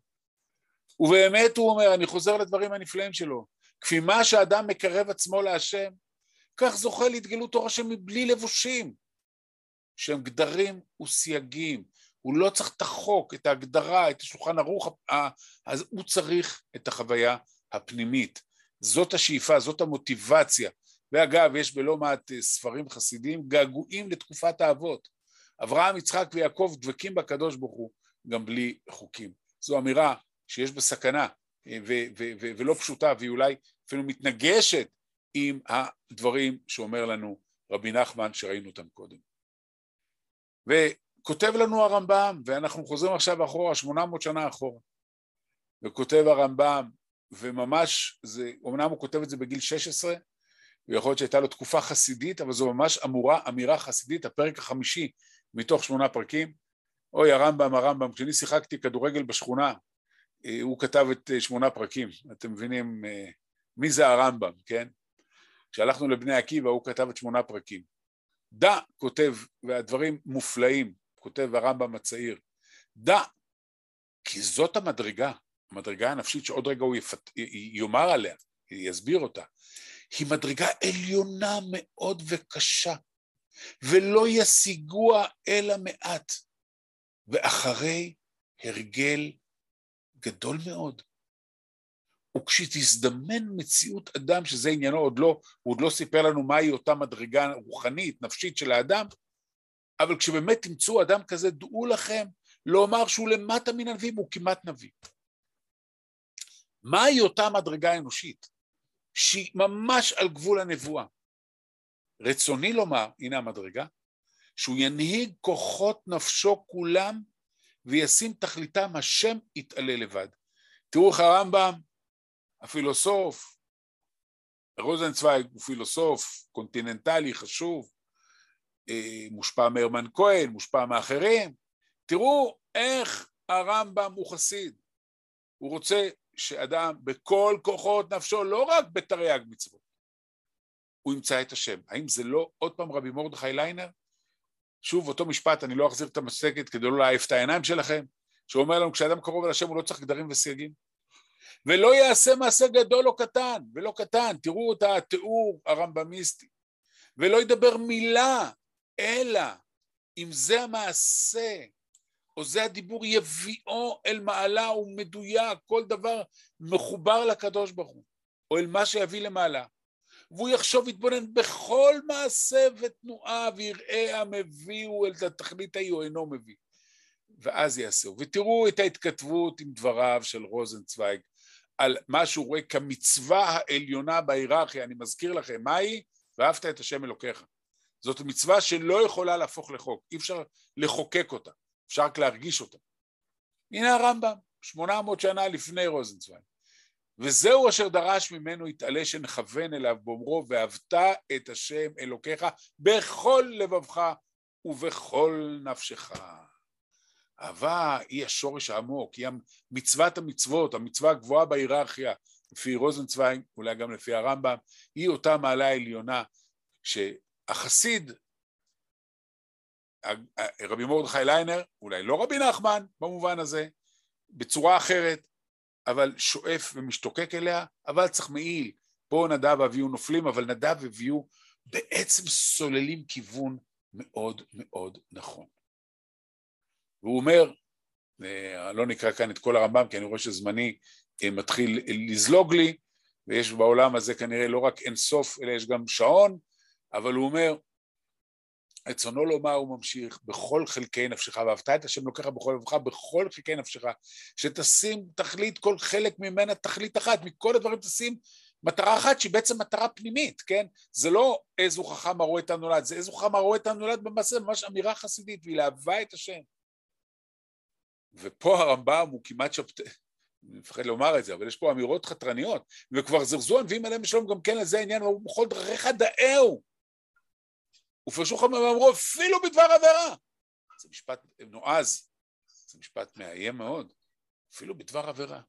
ובאמת הוא אומר, אני חוזר לדברים הנפלאים שלו, כפי מה שאדם מקרב עצמו להשם, כך זוכה להתגלות תור השם מבלי לבושים, שהם גדרים וסייגים, הוא לא צריך את החוק, את ההגדרה, את השולחן ערוך, אז הוא צריך את החוויה הפנימית. זאת השאיפה, זאת המוטיבציה. ואגב, יש בלא מעט אה, ספרים חסידים געגועים לתקופת האבות. אברהם, יצחק ויעקב דבקים בקדוש ברוך הוא גם בלי חוקים. זו אמירה שיש בה סכנה אה, ו- ו- ו- ולא פשוטה, והיא אולי אפילו מתנגשת עם הדברים שאומר לנו רבי נחמן שראינו אותם קודם. וכותב לנו הרמב"ם, ואנחנו חוזרים עכשיו אחורה, 800 שנה אחורה, וכותב הרמב"ם, וממש, זה, אמנם הוא כותב את זה בגיל 16, ויכול להיות שהייתה לו תקופה חסידית, אבל זו ממש אמורה, אמירה חסידית, הפרק החמישי מתוך שמונה פרקים. אוי, הרמב"ם, הרמב"ם, כשאני שיחקתי כדורגל בשכונה, אה, הוא כתב את אה, שמונה פרקים, אתם מבינים אה, מי זה הרמב"ם, כן? כשהלכנו לבני עקיבא הוא כתב את שמונה פרקים. דע, כותב, והדברים מופלאים, כותב הרמב"ם הצעיר, דע, כי זאת המדרגה, המדרגה הנפשית שעוד רגע הוא יפת... יאמר עליה, יסביר אותה, היא מדרגה עליונה מאוד וקשה, ולא ישיגוה אלא מעט, ואחרי הרגל גדול מאוד. וכשתזדמן מציאות אדם, שזה עניינו עוד לא, הוא עוד לא סיפר לנו מהי אותה מדרגה רוחנית, נפשית של האדם, אבל כשבאמת תמצאו אדם כזה, דעו לכם לומר שהוא למטה מן הנביאים, הוא כמעט נביא. מהי אותה מדרגה אנושית? שהיא ממש על גבול הנבואה. רצוני לומר, הנה המדרגה, שהוא ינהיג כוחות נפשו כולם וישים תכליתם השם יתעלה לבד. תראו איך הרמב"ם, הפילוסוף, רוזנצוויג הוא פילוסוף קונטיננטלי חשוב, אה, מושפע מהרמן כהן, מושפע מאחרים. תראו איך הרמב"ם הוא חסיד. הוא רוצה שאדם בכל כוחות נפשו, לא רק בתרי"ג מצוות, הוא ימצא את השם. האם זה לא עוד פעם רבי מרדכי ליינר? שוב, אותו משפט, אני לא אחזיר את המסגת כדי לא להעיף את העיניים שלכם, שאומר לנו, כשאדם קרוב אל השם הוא לא צריך גדרים וסייגים. ולא יעשה מעשה גדול או קטן, ולא קטן, תראו את התיאור הרמב"מיסטי. ולא ידבר מילה, אלא אם זה המעשה או זה הדיבור יביאו אל מעלה ומדויק, כל דבר מחובר לקדוש ברוך הוא, או אל מה שיביא למעלה. והוא יחשוב ויתבונן בכל מעשה ותנועה ויראה המביאו אל התכלית ההיא או אינו מביא. ואז יעשהו. ותראו את ההתכתבות עם דבריו של רוזנצוויג על מה שהוא רואה כמצווה העליונה בהיררכיה, אני מזכיר לכם, מהי? ואהבת את השם אלוקיך. זאת מצווה שלא יכולה להפוך לחוק, אי אפשר לחוקק אותה, אפשר רק להרגיש אותה. הנה הרמב"ם, 800 שנה לפני רוזנצוויג. וזהו אשר דרש ממנו יתעלה שנכוון אליו באומרו ואהבת את השם אלוקיך בכל לבבך ובכל נפשך. אהבה היא השורש העמוק, היא מצוות המצוות, המצווה הגבוהה בהיררכיה, לפי רוזנצוויג, אולי גם לפי הרמב"ם, היא אותה מעלה העליונה שהחסיד, רבי מרדכי ליינר, אולי לא רבי נחמן במובן הזה, בצורה אחרת, אבל שואף ומשתוקק אליה, אבל צריך מעיל. פה נדב ואביהו נופלים, אבל נדב ואביהו בעצם סוללים כיוון מאוד מאוד נכון. והוא אומר, אה, לא נקרא כאן את כל הרמב"ם, כי אני רואה שזמני אה, מתחיל לזלוג לי, ויש בעולם הזה כנראה לא רק אין סוף, אלא יש גם שעון, אבל הוא אומר, רצונו לומר הוא ממשיך, בכל חלקי נפשך, ואהבת את השם לוקח בכל לבך, בכל חלקי נפשך, שתשים תכלית, כל חלק ממנה תכלית אחת, מכל הדברים תשים מטרה אחת שהיא בעצם מטרה פנימית, כן? זה לא איזו חכם הרואה את הנולד, זה איזו חכם הרואה את הנולד במעשה, ממש אמירה חסידית, והיא לאהבה את השם. ופה הרמב"ם הוא כמעט שבט... אני מפחד לומר את זה, אבל יש פה אמירות חתרניות, וכבר זרזו הנביאים עליהם בשלום גם כן לזה העניין, בכל דרכיך דאהו. ופרשו חמם ואמרו אפילו בדבר עבירה. זה משפט נועז, זה משפט מאיים מאוד, אפילו בדבר עבירה.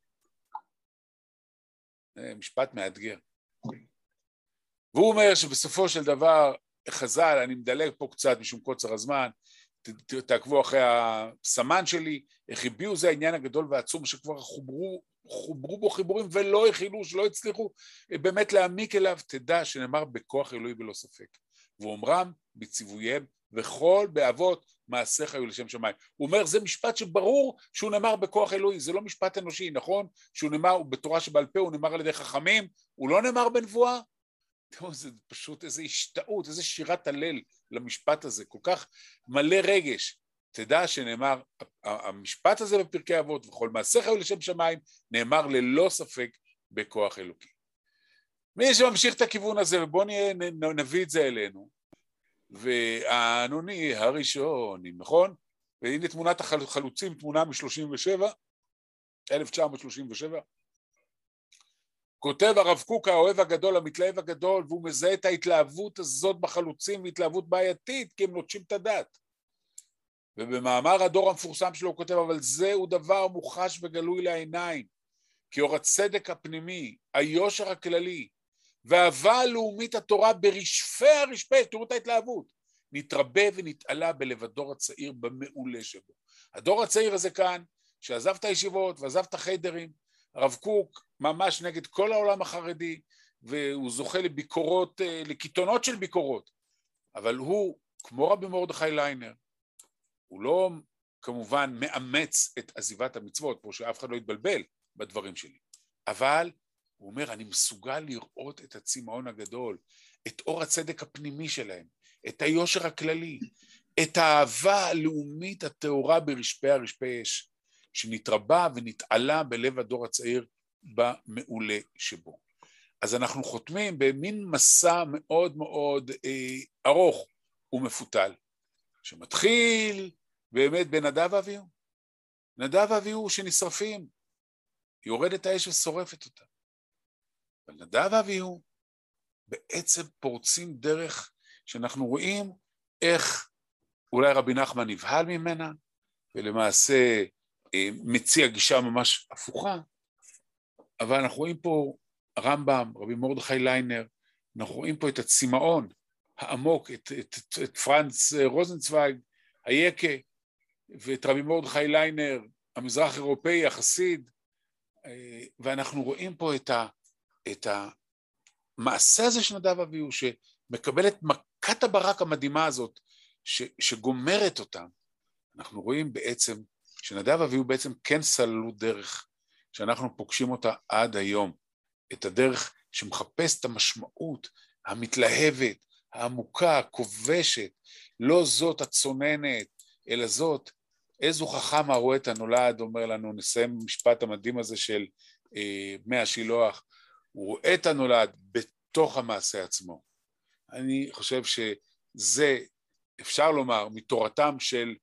זה משפט מאתגר. והוא אומר שבסופו של דבר, חז"ל, אני מדלג פה קצת משום קוצר הזמן, תעקבו אחרי הסמן שלי, איך הביעו זה העניין הגדול והעצום שכבר חוברו, חוברו בו חיבורים ולא הכילו, שלא הצליחו באמת להעמיק אליו, תדע שנאמר בכוח אלוהי בלא ספק. ואומרם בציווייהם וכל באבות מעשיך היו לשם שמיים. הוא אומר זה משפט שברור שהוא נאמר בכוח אלוהי, זה לא משפט אנושי, נכון? שהוא נאמר בתורה שבעל פה, הוא נאמר על ידי חכמים, הוא לא נאמר בנבואה? תראו, זה פשוט איזו השתאות, איזו שירת הלל למשפט הזה, כל כך מלא רגש. תדע שנאמר, המשפט הזה בפרקי אבות, וכל מעשיך היו לשם שמיים, נאמר ללא ספק בכוח אלוקי. מי שממשיך את הכיוון הזה, ובואו נביא את זה אלינו, והאנוני הראשון, נכון? והנה תמונת החלוצים, תמונה מ-37, 1937. כותב הרב קוק האוהב הגדול, המתלהב הגדול, והוא מזהה את ההתלהבות הזאת בחלוצים, והתלהבות בעייתית, כי הם נוטשים את הדת. ובמאמר הדור המפורסם שלו הוא כותב, אבל זהו דבר מוחש וגלוי לעיניים, כי אור הצדק הפנימי, היושר הכללי, והאהבה הלאומית התורה ברשפי הרשפי, תראו את ההתלהבות, נתרבה ונתעלה בלב הדור הצעיר במעולה שבו. הדור הצעיר הזה כאן, שעזב את הישיבות ועזב את החיידרים, הרב קוק ממש נגד כל העולם החרדי, והוא זוכה לביקורות, אה, לקיתונות של ביקורות, אבל הוא, כמו רבי מרדכי ליינר, הוא לא כמובן מאמץ את עזיבת המצוות, פה שאף אחד לא יתבלבל בדברים שלי, אבל הוא אומר, אני מסוגל לראות את הצמאון הגדול, את אור הצדק הפנימי שלהם, את היושר הכללי, את האהבה הלאומית הטהורה ברשפי הרשפי אש, שנתרבה ונתעלה בלב הדור הצעיר במעולה שבו. אז אנחנו חותמים במין מסע מאוד מאוד אה, ארוך ומפותל, שמתחיל באמת בנדב ואביהו. נדב ואביהו שנשרפים, יורדת האש ושורפת אותם. אבל נדב ואביהו בעצם פורצים דרך שאנחנו רואים איך אולי רבי נחמן נבהל ממנה, ולמעשה אה, מציע גישה ממש הפוכה, אבל אנחנו רואים פה רמב"ם, רבי מרדכי ליינר, אנחנו רואים פה את הצמאון העמוק, את, את, את, את פרנץ רוזנצוויג, היקה, ואת רבי מרדכי ליינר, המזרח אירופאי, החסיד, אה, ואנחנו רואים פה את, ה, את המעשה הזה של נדב אביהו, שמקבל את מכת הברק המדהימה הזאת, ש, שגומרת אותם. אנחנו רואים בעצם שנדב אביהו בעצם כן סללו דרך שאנחנו פוגשים אותה עד היום, את הדרך שמחפש את המשמעות המתלהבת, העמוקה, הכובשת, לא זאת הצוננת, אלא זאת, איזו חכם הרואה את הנולד, אומר לנו, נסיים משפט המדהים הזה של מהשילוח, הוא רואה את הנולד בתוך המעשה עצמו. אני חושב שזה, אפשר לומר, מתורתם של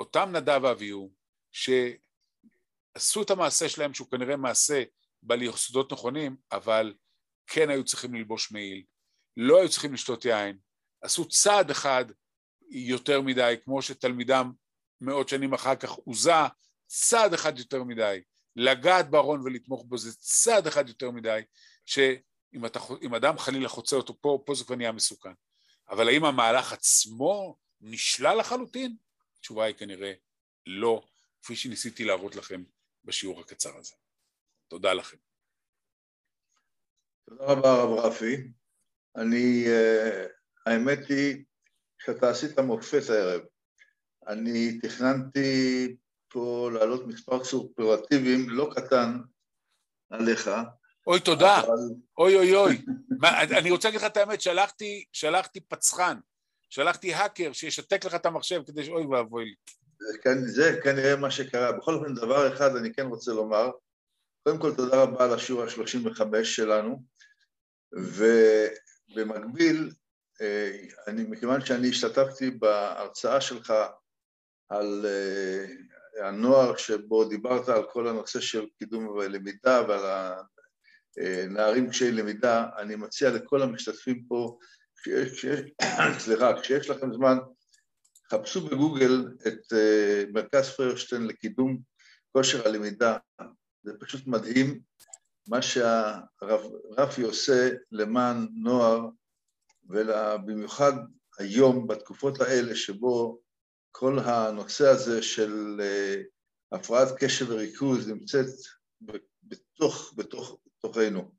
אותם נדב ואביהו, שעשו את המעשה שלהם, שהוא כנראה מעשה בעל יסודות נכונים, אבל כן היו צריכים ללבוש מעיל, לא היו צריכים לשתות יין, עשו צעד אחד יותר מדי, כמו שתלמידם מאות שנים אחר כך עוזה, צעד אחד יותר מדי. לגעת בארון ולתמוך בו זה צעד אחד יותר מדי, שאם אתה, אדם חלילה חוצה אותו פה, פה זה כבר נהיה מסוכן. אבל האם המהלך עצמו נשלל לחלוטין? התשובה היא כנראה לא, כפי שניסיתי להראות לכם בשיעור הקצר הזה. תודה לכם. תודה רבה הרב רפי. אני, uh, האמת היא שאתה עשית מופת הערב. אני תכננתי פה להעלות מספר סופרטיבים לא קטן עליך. אוי, תודה. אבל... אוי, אוי, אוי. מה, אני רוצה להגיד לך את האמת, שלחתי, שלחתי פצחן, שלחתי האקר שישתק לך את המחשב כדי ש... אוי ואבוי לי. זה, כן, זה כנראה מה שקרה. בכל אופן, דבר אחד אני כן רוצה לומר. קודם כל, תודה רבה על השיעור ה-35 שלנו, ובמקביל, אה, אני, מכיוון שאני השתתפתי בהרצאה שלך על אה, הנוער שבו דיברת על כל הנושא של קידום למידה ועל הנערים קשיי למידה, אני מציע לכל המשתתפים פה, כשיש, כשיש, סליחה, כשיש לכם זמן, חפשו בגוגל את אה, מרכז פרשטיין לקידום כושר הלמידה, זה פשוט מדהים מה שהרפי עושה למען נוער, ובמיוחד היום, בתקופות האלה שבו כל הנושא הזה של אה, הפרעת קשב וריכוז נמצאת בתוך, בתוך, בתוכנו.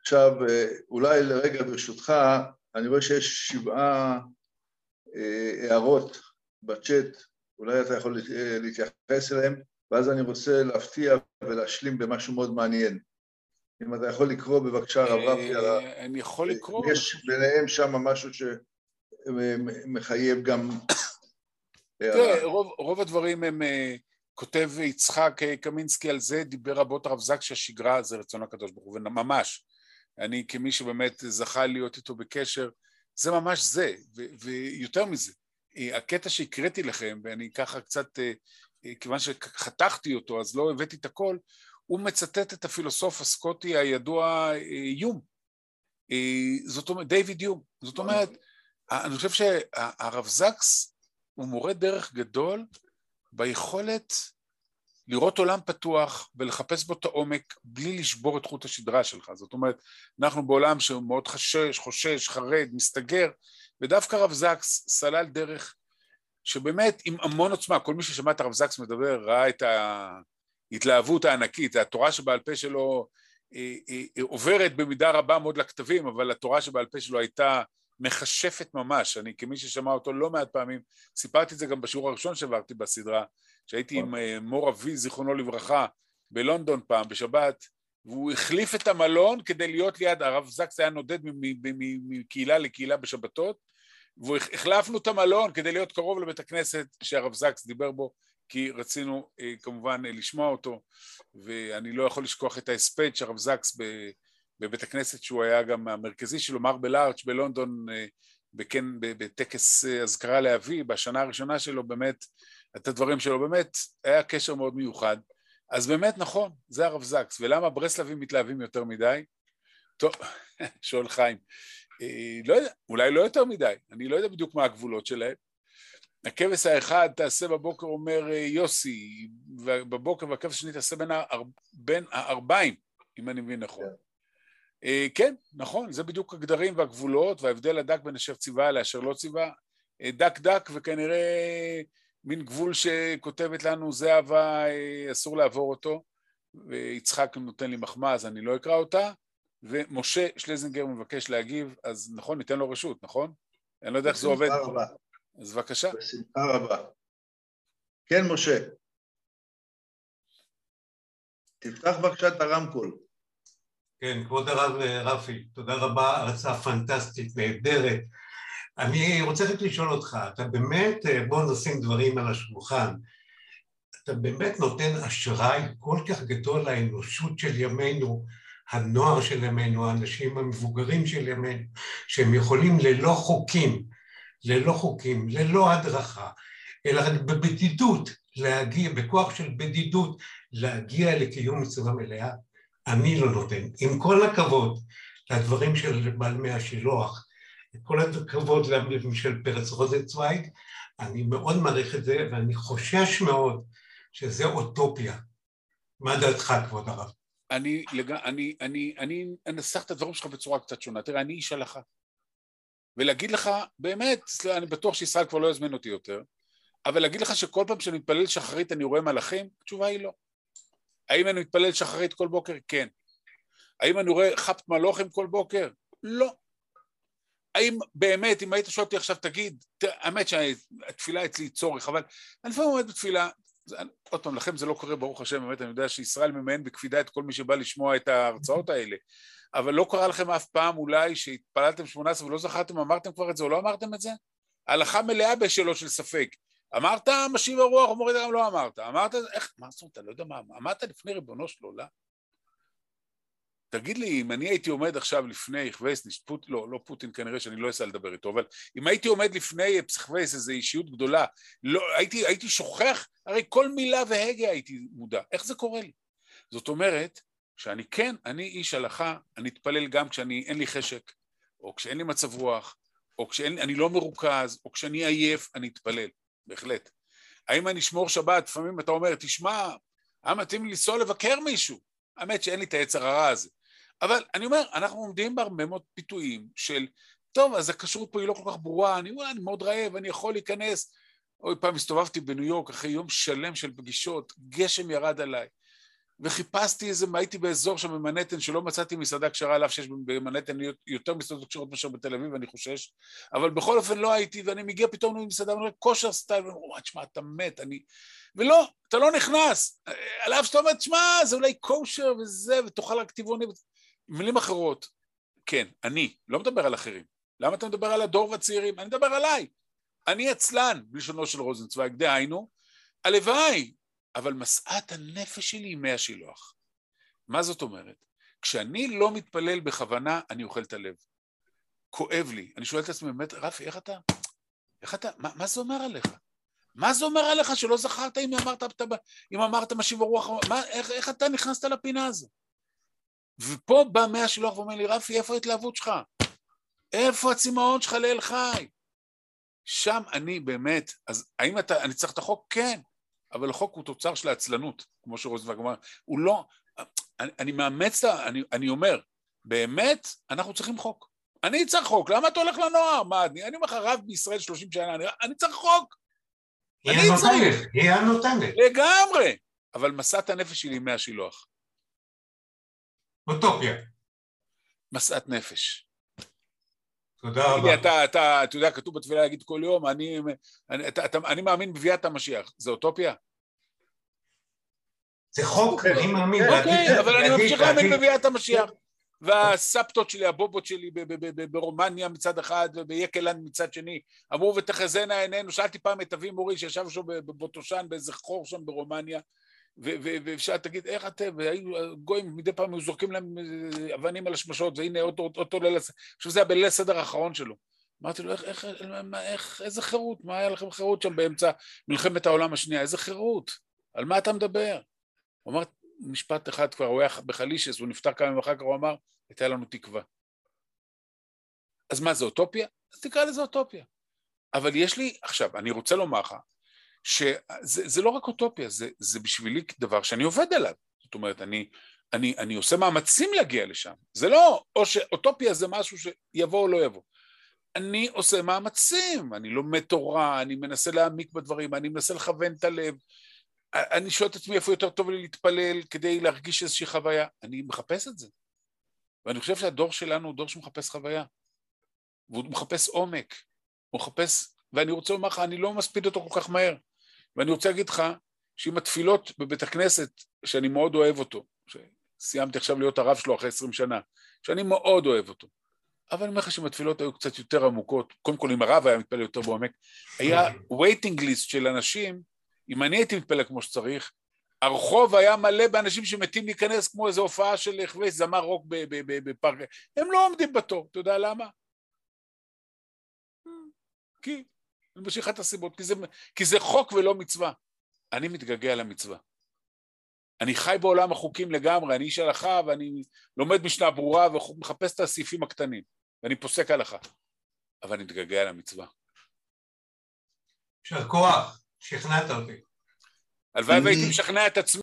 עכשיו, אה, אולי לרגע ברשותך, אני רואה שיש שבעה אה, הערות בצ'אט, אולי אתה יכול להתייחס אליהן, ואז אני רוצה להפתיע ולהשלים במשהו מאוד מעניין. אם אתה יכול לקרוא בבקשה, הרב רפי, אני יכול לקרוא. יש ביניהם שם משהו שמחייב גם תראה, רוב, רוב הדברים הם, uh, כותב יצחק uh, קמינסקי על זה, דיבר רבות הרב זק שהשגרה זה רצון הקדוש ברוך הוא, וממש, אני כמי שבאמת זכה להיות איתו בקשר, זה ממש זה, ויותר מזה, הקטע שהקראתי לכם, ואני ככה קצת, כיוון שחתכתי אותו אז לא הבאתי את הכל, הוא מצטט את הפילוסוף הסקוטי הידוע יום, זאת אומרת, דיוויד יום, זאת אומרת, אני חושב שהרב זקס הוא מורה דרך גדול ביכולת לראות עולם פתוח ולחפש בו את העומק בלי לשבור את חוט השדרה שלך. זאת אומרת, אנחנו בעולם שהוא מאוד חשש, חושש, חרד, מסתגר, ודווקא הרב זקס סלל דרך שבאמת עם המון עוצמה, כל מי ששמע את הרב זקס מדבר ראה את ההתלהבות הענקית, התורה שבעל פה שלו היא, היא, היא עוברת במידה רבה מאוד לכתבים, אבל התורה שבעל פה שלו הייתה מכשפת ממש, אני כמי ששמע אותו לא מעט פעמים, סיפרתי את זה גם בשיעור הראשון שהעברתי בסדרה, שהייתי עם אה, מור אבי, זיכרונו לברכה, בלונדון פעם, בשבת, והוא החליף את המלון כדי להיות ליד, הרב זקס היה נודד מקהילה לקהילה בשבתות, והחלפנו את המלון כדי להיות קרוב לבית הכנסת שהרב זקס דיבר בו, כי רצינו אה, כמובן אה, לשמוע אותו, ואני לא יכול לשכוח את ההספד שהרב זקס בבית הכנסת שהוא היה גם המרכזי שלו, מרבל ארץ' בלונדון, אה, בכן, בטקס אה, אזכרה לאבי, בשנה הראשונה שלו באמת, את הדברים שלו, באמת היה קשר מאוד מיוחד. אז באמת נכון, זה הרב זקס. ולמה ברסלבים מתלהבים יותר מדי? טוב, שואל חיים. אה, לא יודע, אולי לא יותר מדי, אני לא יודע בדיוק מה הגבולות שלהם. הכבש האחד תעשה בבוקר, אומר יוסי, ובבוקר והכבש השני תעשה בין, האר... בין הארבעים, אם אני מבין נכון. Yeah. אה, כן, נכון, זה בדיוק הגדרים והגבולות וההבדל הדק בין אשר ציווה לאשר לא ציווה. אה, דק דק וכנראה מין גבול שכותבת לנו זה אהבה, אה, אסור לעבור אותו. ויצחק נותן לי מחמאה אז אני לא אקרא אותה. ומשה שלזינגר מבקש להגיב, אז נכון, ניתן לו רשות, נכון? אני לא יודע איך זה עובד. בשמחה רבה. אז בבקשה. בשמחה רבה. כן, משה. תפתח בבקשה את הרמקול. כן, כבוד הרב רפי, תודה רבה, הרצאה פנטסטית, נהדרת. אני רוצה רק לשאול אותך, אתה באמת, בוא נשים דברים על השולחן. אתה באמת נותן אשראי כל כך גדול לאנושות של ימינו, הנוער של ימינו, האנשים המבוגרים של ימינו, שהם יכולים ללא חוקים, ללא חוקים, ללא הדרכה, אלא רק בבדידות להגיע, בכוח של בדידות, להגיע לקיום מצווה מלאה, אני לא נותן. עם כל הכבוד לדברים של בעלמי השילוח, עם כל הכבוד למילים של פרץ רוזנצוויג, אני מאוד מעריך את זה, ואני חושש מאוד שזה אוטופיה. מה דעתך, כבוד הרב? אני, לג... אני, אני, אני אנסח את הדברים שלך בצורה קצת שונה. תראה, אני איש הלכה. ולהגיד לך, באמת, אני בטוח שישראל כבר לא יזמין אותי יותר, אבל להגיד לך שכל פעם שאני מתפלל שחרית אני רואה מלאכים? התשובה היא לא. האם אני מתפלל שחרית כל בוקר? כן. האם אני רואה חפת מלוכים כל בוקר? לא. האם באמת, אם היית שואל אותי עכשיו, תגיד, האמת שהתפילה אצלי היא צורך, אבל אני לפעמים עומד בתפילה, עוד פעם, לכם זה לא קורה, ברוך השם, באמת, אני יודע שישראל ממיין בקפידה את כל מי שבא לשמוע את ההרצאות האלה, אבל לא קרה לכם אף פעם אולי שהתפללתם שמונה עשרה ולא זכרתם, אמרתם כבר את זה או לא אמרתם את זה? הלכה מלאה בשאלות של ספק. אמרת משיב הרוח ומוריד הרם לא אמרת, אמרת, איך, מה זאת אומרת, אתה לא יודע מה, אמרת לפני ריבונו של עולם? תגיד לי, אם אני הייתי עומד עכשיו לפני חווייסניש, פוט, לא, לא פוטין כנראה שאני לא אסע לדבר איתו, אבל אם הייתי עומד לפני פסיכווייס, איזו אישיות גדולה, לא, הייתי, הייתי שוכח, הרי כל מילה והגה הייתי מודע. איך זה קורה לי? זאת אומרת, שאני כן, אני איש הלכה, אני אתפלל גם כשאני, אין לי חשק, או כשאין לי מצב רוח, או כשאני לא מרוכז, או כשאני עייף, אני אתפלל, בהחלט. האם אני אשמור שבת? לפעמים אתה אומר, תשמע, היה מתאים לי לנסוע לבקר מישהו. האמת שאין לי את היצר הרע הזה. אבל אני אומר, אנחנו עומדים בהרבה מאוד פיתויים של, טוב, אז הכשרות פה היא לא כל כך ברורה, אני, אני מאוד רעב, אני יכול להיכנס. אוי, פעם הסתובבתי בניו יורק אחרי יום שלם של פגישות, גשם ירד עליי. וחיפשתי איזה, הייתי באזור שם במנהטן שלא מצאתי מסעדה כשרה על אף שיש במנהטן יותר מסעדות כשרות מאשר בתל אביב, אני חושש, אבל בכל אופן לא הייתי, ואני מגיע פתאום למסעדה, ואני אומר, כושר סטייל, ואני אומר, תשמע, אתה מת, אני... ולא, אתה לא נכנס, על אף שאתה אומר, תשמע, זה אולי כושר וזה, ותאכל רק טבעוני. במילים אחרות, כן, אני, לא מדבר על אחרים. למה אתה מדבר על הדור והצעירים? אני מדבר עליי. אני עצלן, בלשונו של רוזנצוויג, דהיינו, הלוואי אבל משאת הנפש שלי היא מי השילוח. מה זאת אומרת? כשאני לא מתפלל בכוונה, אני אוכל את הלב. כואב לי. אני שואל את עצמי, באמת, רפי, איך אתה? איך אתה? מה, מה זה אומר עליך? מה זה אומר עליך שלא זכרת אם אמרת, אם אמרת משיב הרוח? איך, איך אתה נכנסת לפינה הזו? ופה בא מי השילוח ואומר לי, רפי, איפה ההתלהבות שלך? איפה הצמאון שלך לאל חי? שם אני באמת, אז האם אתה, אני צריך את החוק? כן. אבל החוק הוא תוצר של העצלנות, כמו שרוזנברג אמר, הוא לא, אני, אני מאמץ, אני, אני אומר, באמת, אנחנו צריכים חוק. אני צריך חוק, למה אתה הולך לנוער? מה, אני, אני רב בישראל 30 שנה, אני, אני צריך חוק. היא הנותנת, היא הנותנת. לגמרי. אבל משאת הנפש שלי מהשילוח. אוטופיה. משאת נפש. תודה רבה. אתה, אתה, אתה יודע, כתוב בתפילה להגיד כל יום, אני, אני, אתה, אתה, אני מאמין בביאת המשיח. זה אוטופיה? זה חוק, אני מאמין. אוקיי, אבל אני ממשיך להאמין בביאת המשיח. והסבתות שלי, הבובות שלי ברומניה מצד אחד וביקלנד מצד שני, אמרו ותחזינה עינינו, שאלתי פעם את אבי מורי שישב שם בבוטושן באיזה חור שם ברומניה, ואפשר תגיד איך אתם, גויים מדי פעם היו זורקים להם אה, אבנים על השמשות, והנה אותו ליל, עכשיו זה היה בליל הסדר האחרון שלו. אמרתי לו, איך, איך, איך, איזה חירות, מה היה לכם חירות שם באמצע מלחמת העולם השנייה, איזה חירות, על מה אתה מדבר? הוא אמר משפט אחד כבר, הוא היה בחלישס, הוא נפטר כמה ימים אחר כך, הוא אמר, הייתה לנו תקווה. אז מה זה אוטופיה? אז תקרא לזה אוטופיה. אבל יש לי, עכשיו, אני רוצה לומר לך, שזה לא רק אוטופיה, זה, זה בשבילי דבר שאני עובד עליו. זאת אומרת, אני, אני, אני עושה מאמצים להגיע לשם. זה לא, או שאוטופיה זה משהו שיבוא או לא יבוא. אני עושה מאמצים, אני לומד תורה, אני מנסה להעמיק בדברים, אני מנסה לכוון את הלב. אני שואל את עצמי איפה יותר טוב לי להתפלל כדי להרגיש איזושהי חוויה. אני מחפש את זה. ואני חושב שהדור שלנו הוא דור שמחפש חוויה. והוא מחפש עומק. הוא מחפש, ואני רוצה לומר לך, אני לא מספיד אותו כל כך מהר. ואני רוצה להגיד לך שעם התפילות בבית הכנסת, שאני מאוד אוהב אותו, שסיימתי עכשיו להיות הרב שלו אחרי עשרים שנה, שאני מאוד אוהב אותו, אבל אני אומר לך שאם התפילות היו קצת יותר עמוקות, קודם כל אם הרב היה מתפלל יותר בעומק, היה waiting list של אנשים אם אני הייתי מתפלל כמו שצריך, הרחוב היה מלא באנשים שמתים להיכנס כמו איזו הופעה של חווי זמר רוק בפארק. הם לא עומדים בתור, אתה יודע למה? כי, אני לך את הסיבות, כי זה, כי זה חוק ולא מצווה. אני מתגעגע למצווה. אני חי בעולם החוקים לגמרי, אני איש הלכה ואני לומד משנה ברורה ומחפש את הסעיפים הקטנים, ואני פוסק הלכה, אבל אני מתגעגע למצווה. יישר כוח, שכנעת אותי. הלוואי והייתי משכנע את עצמי.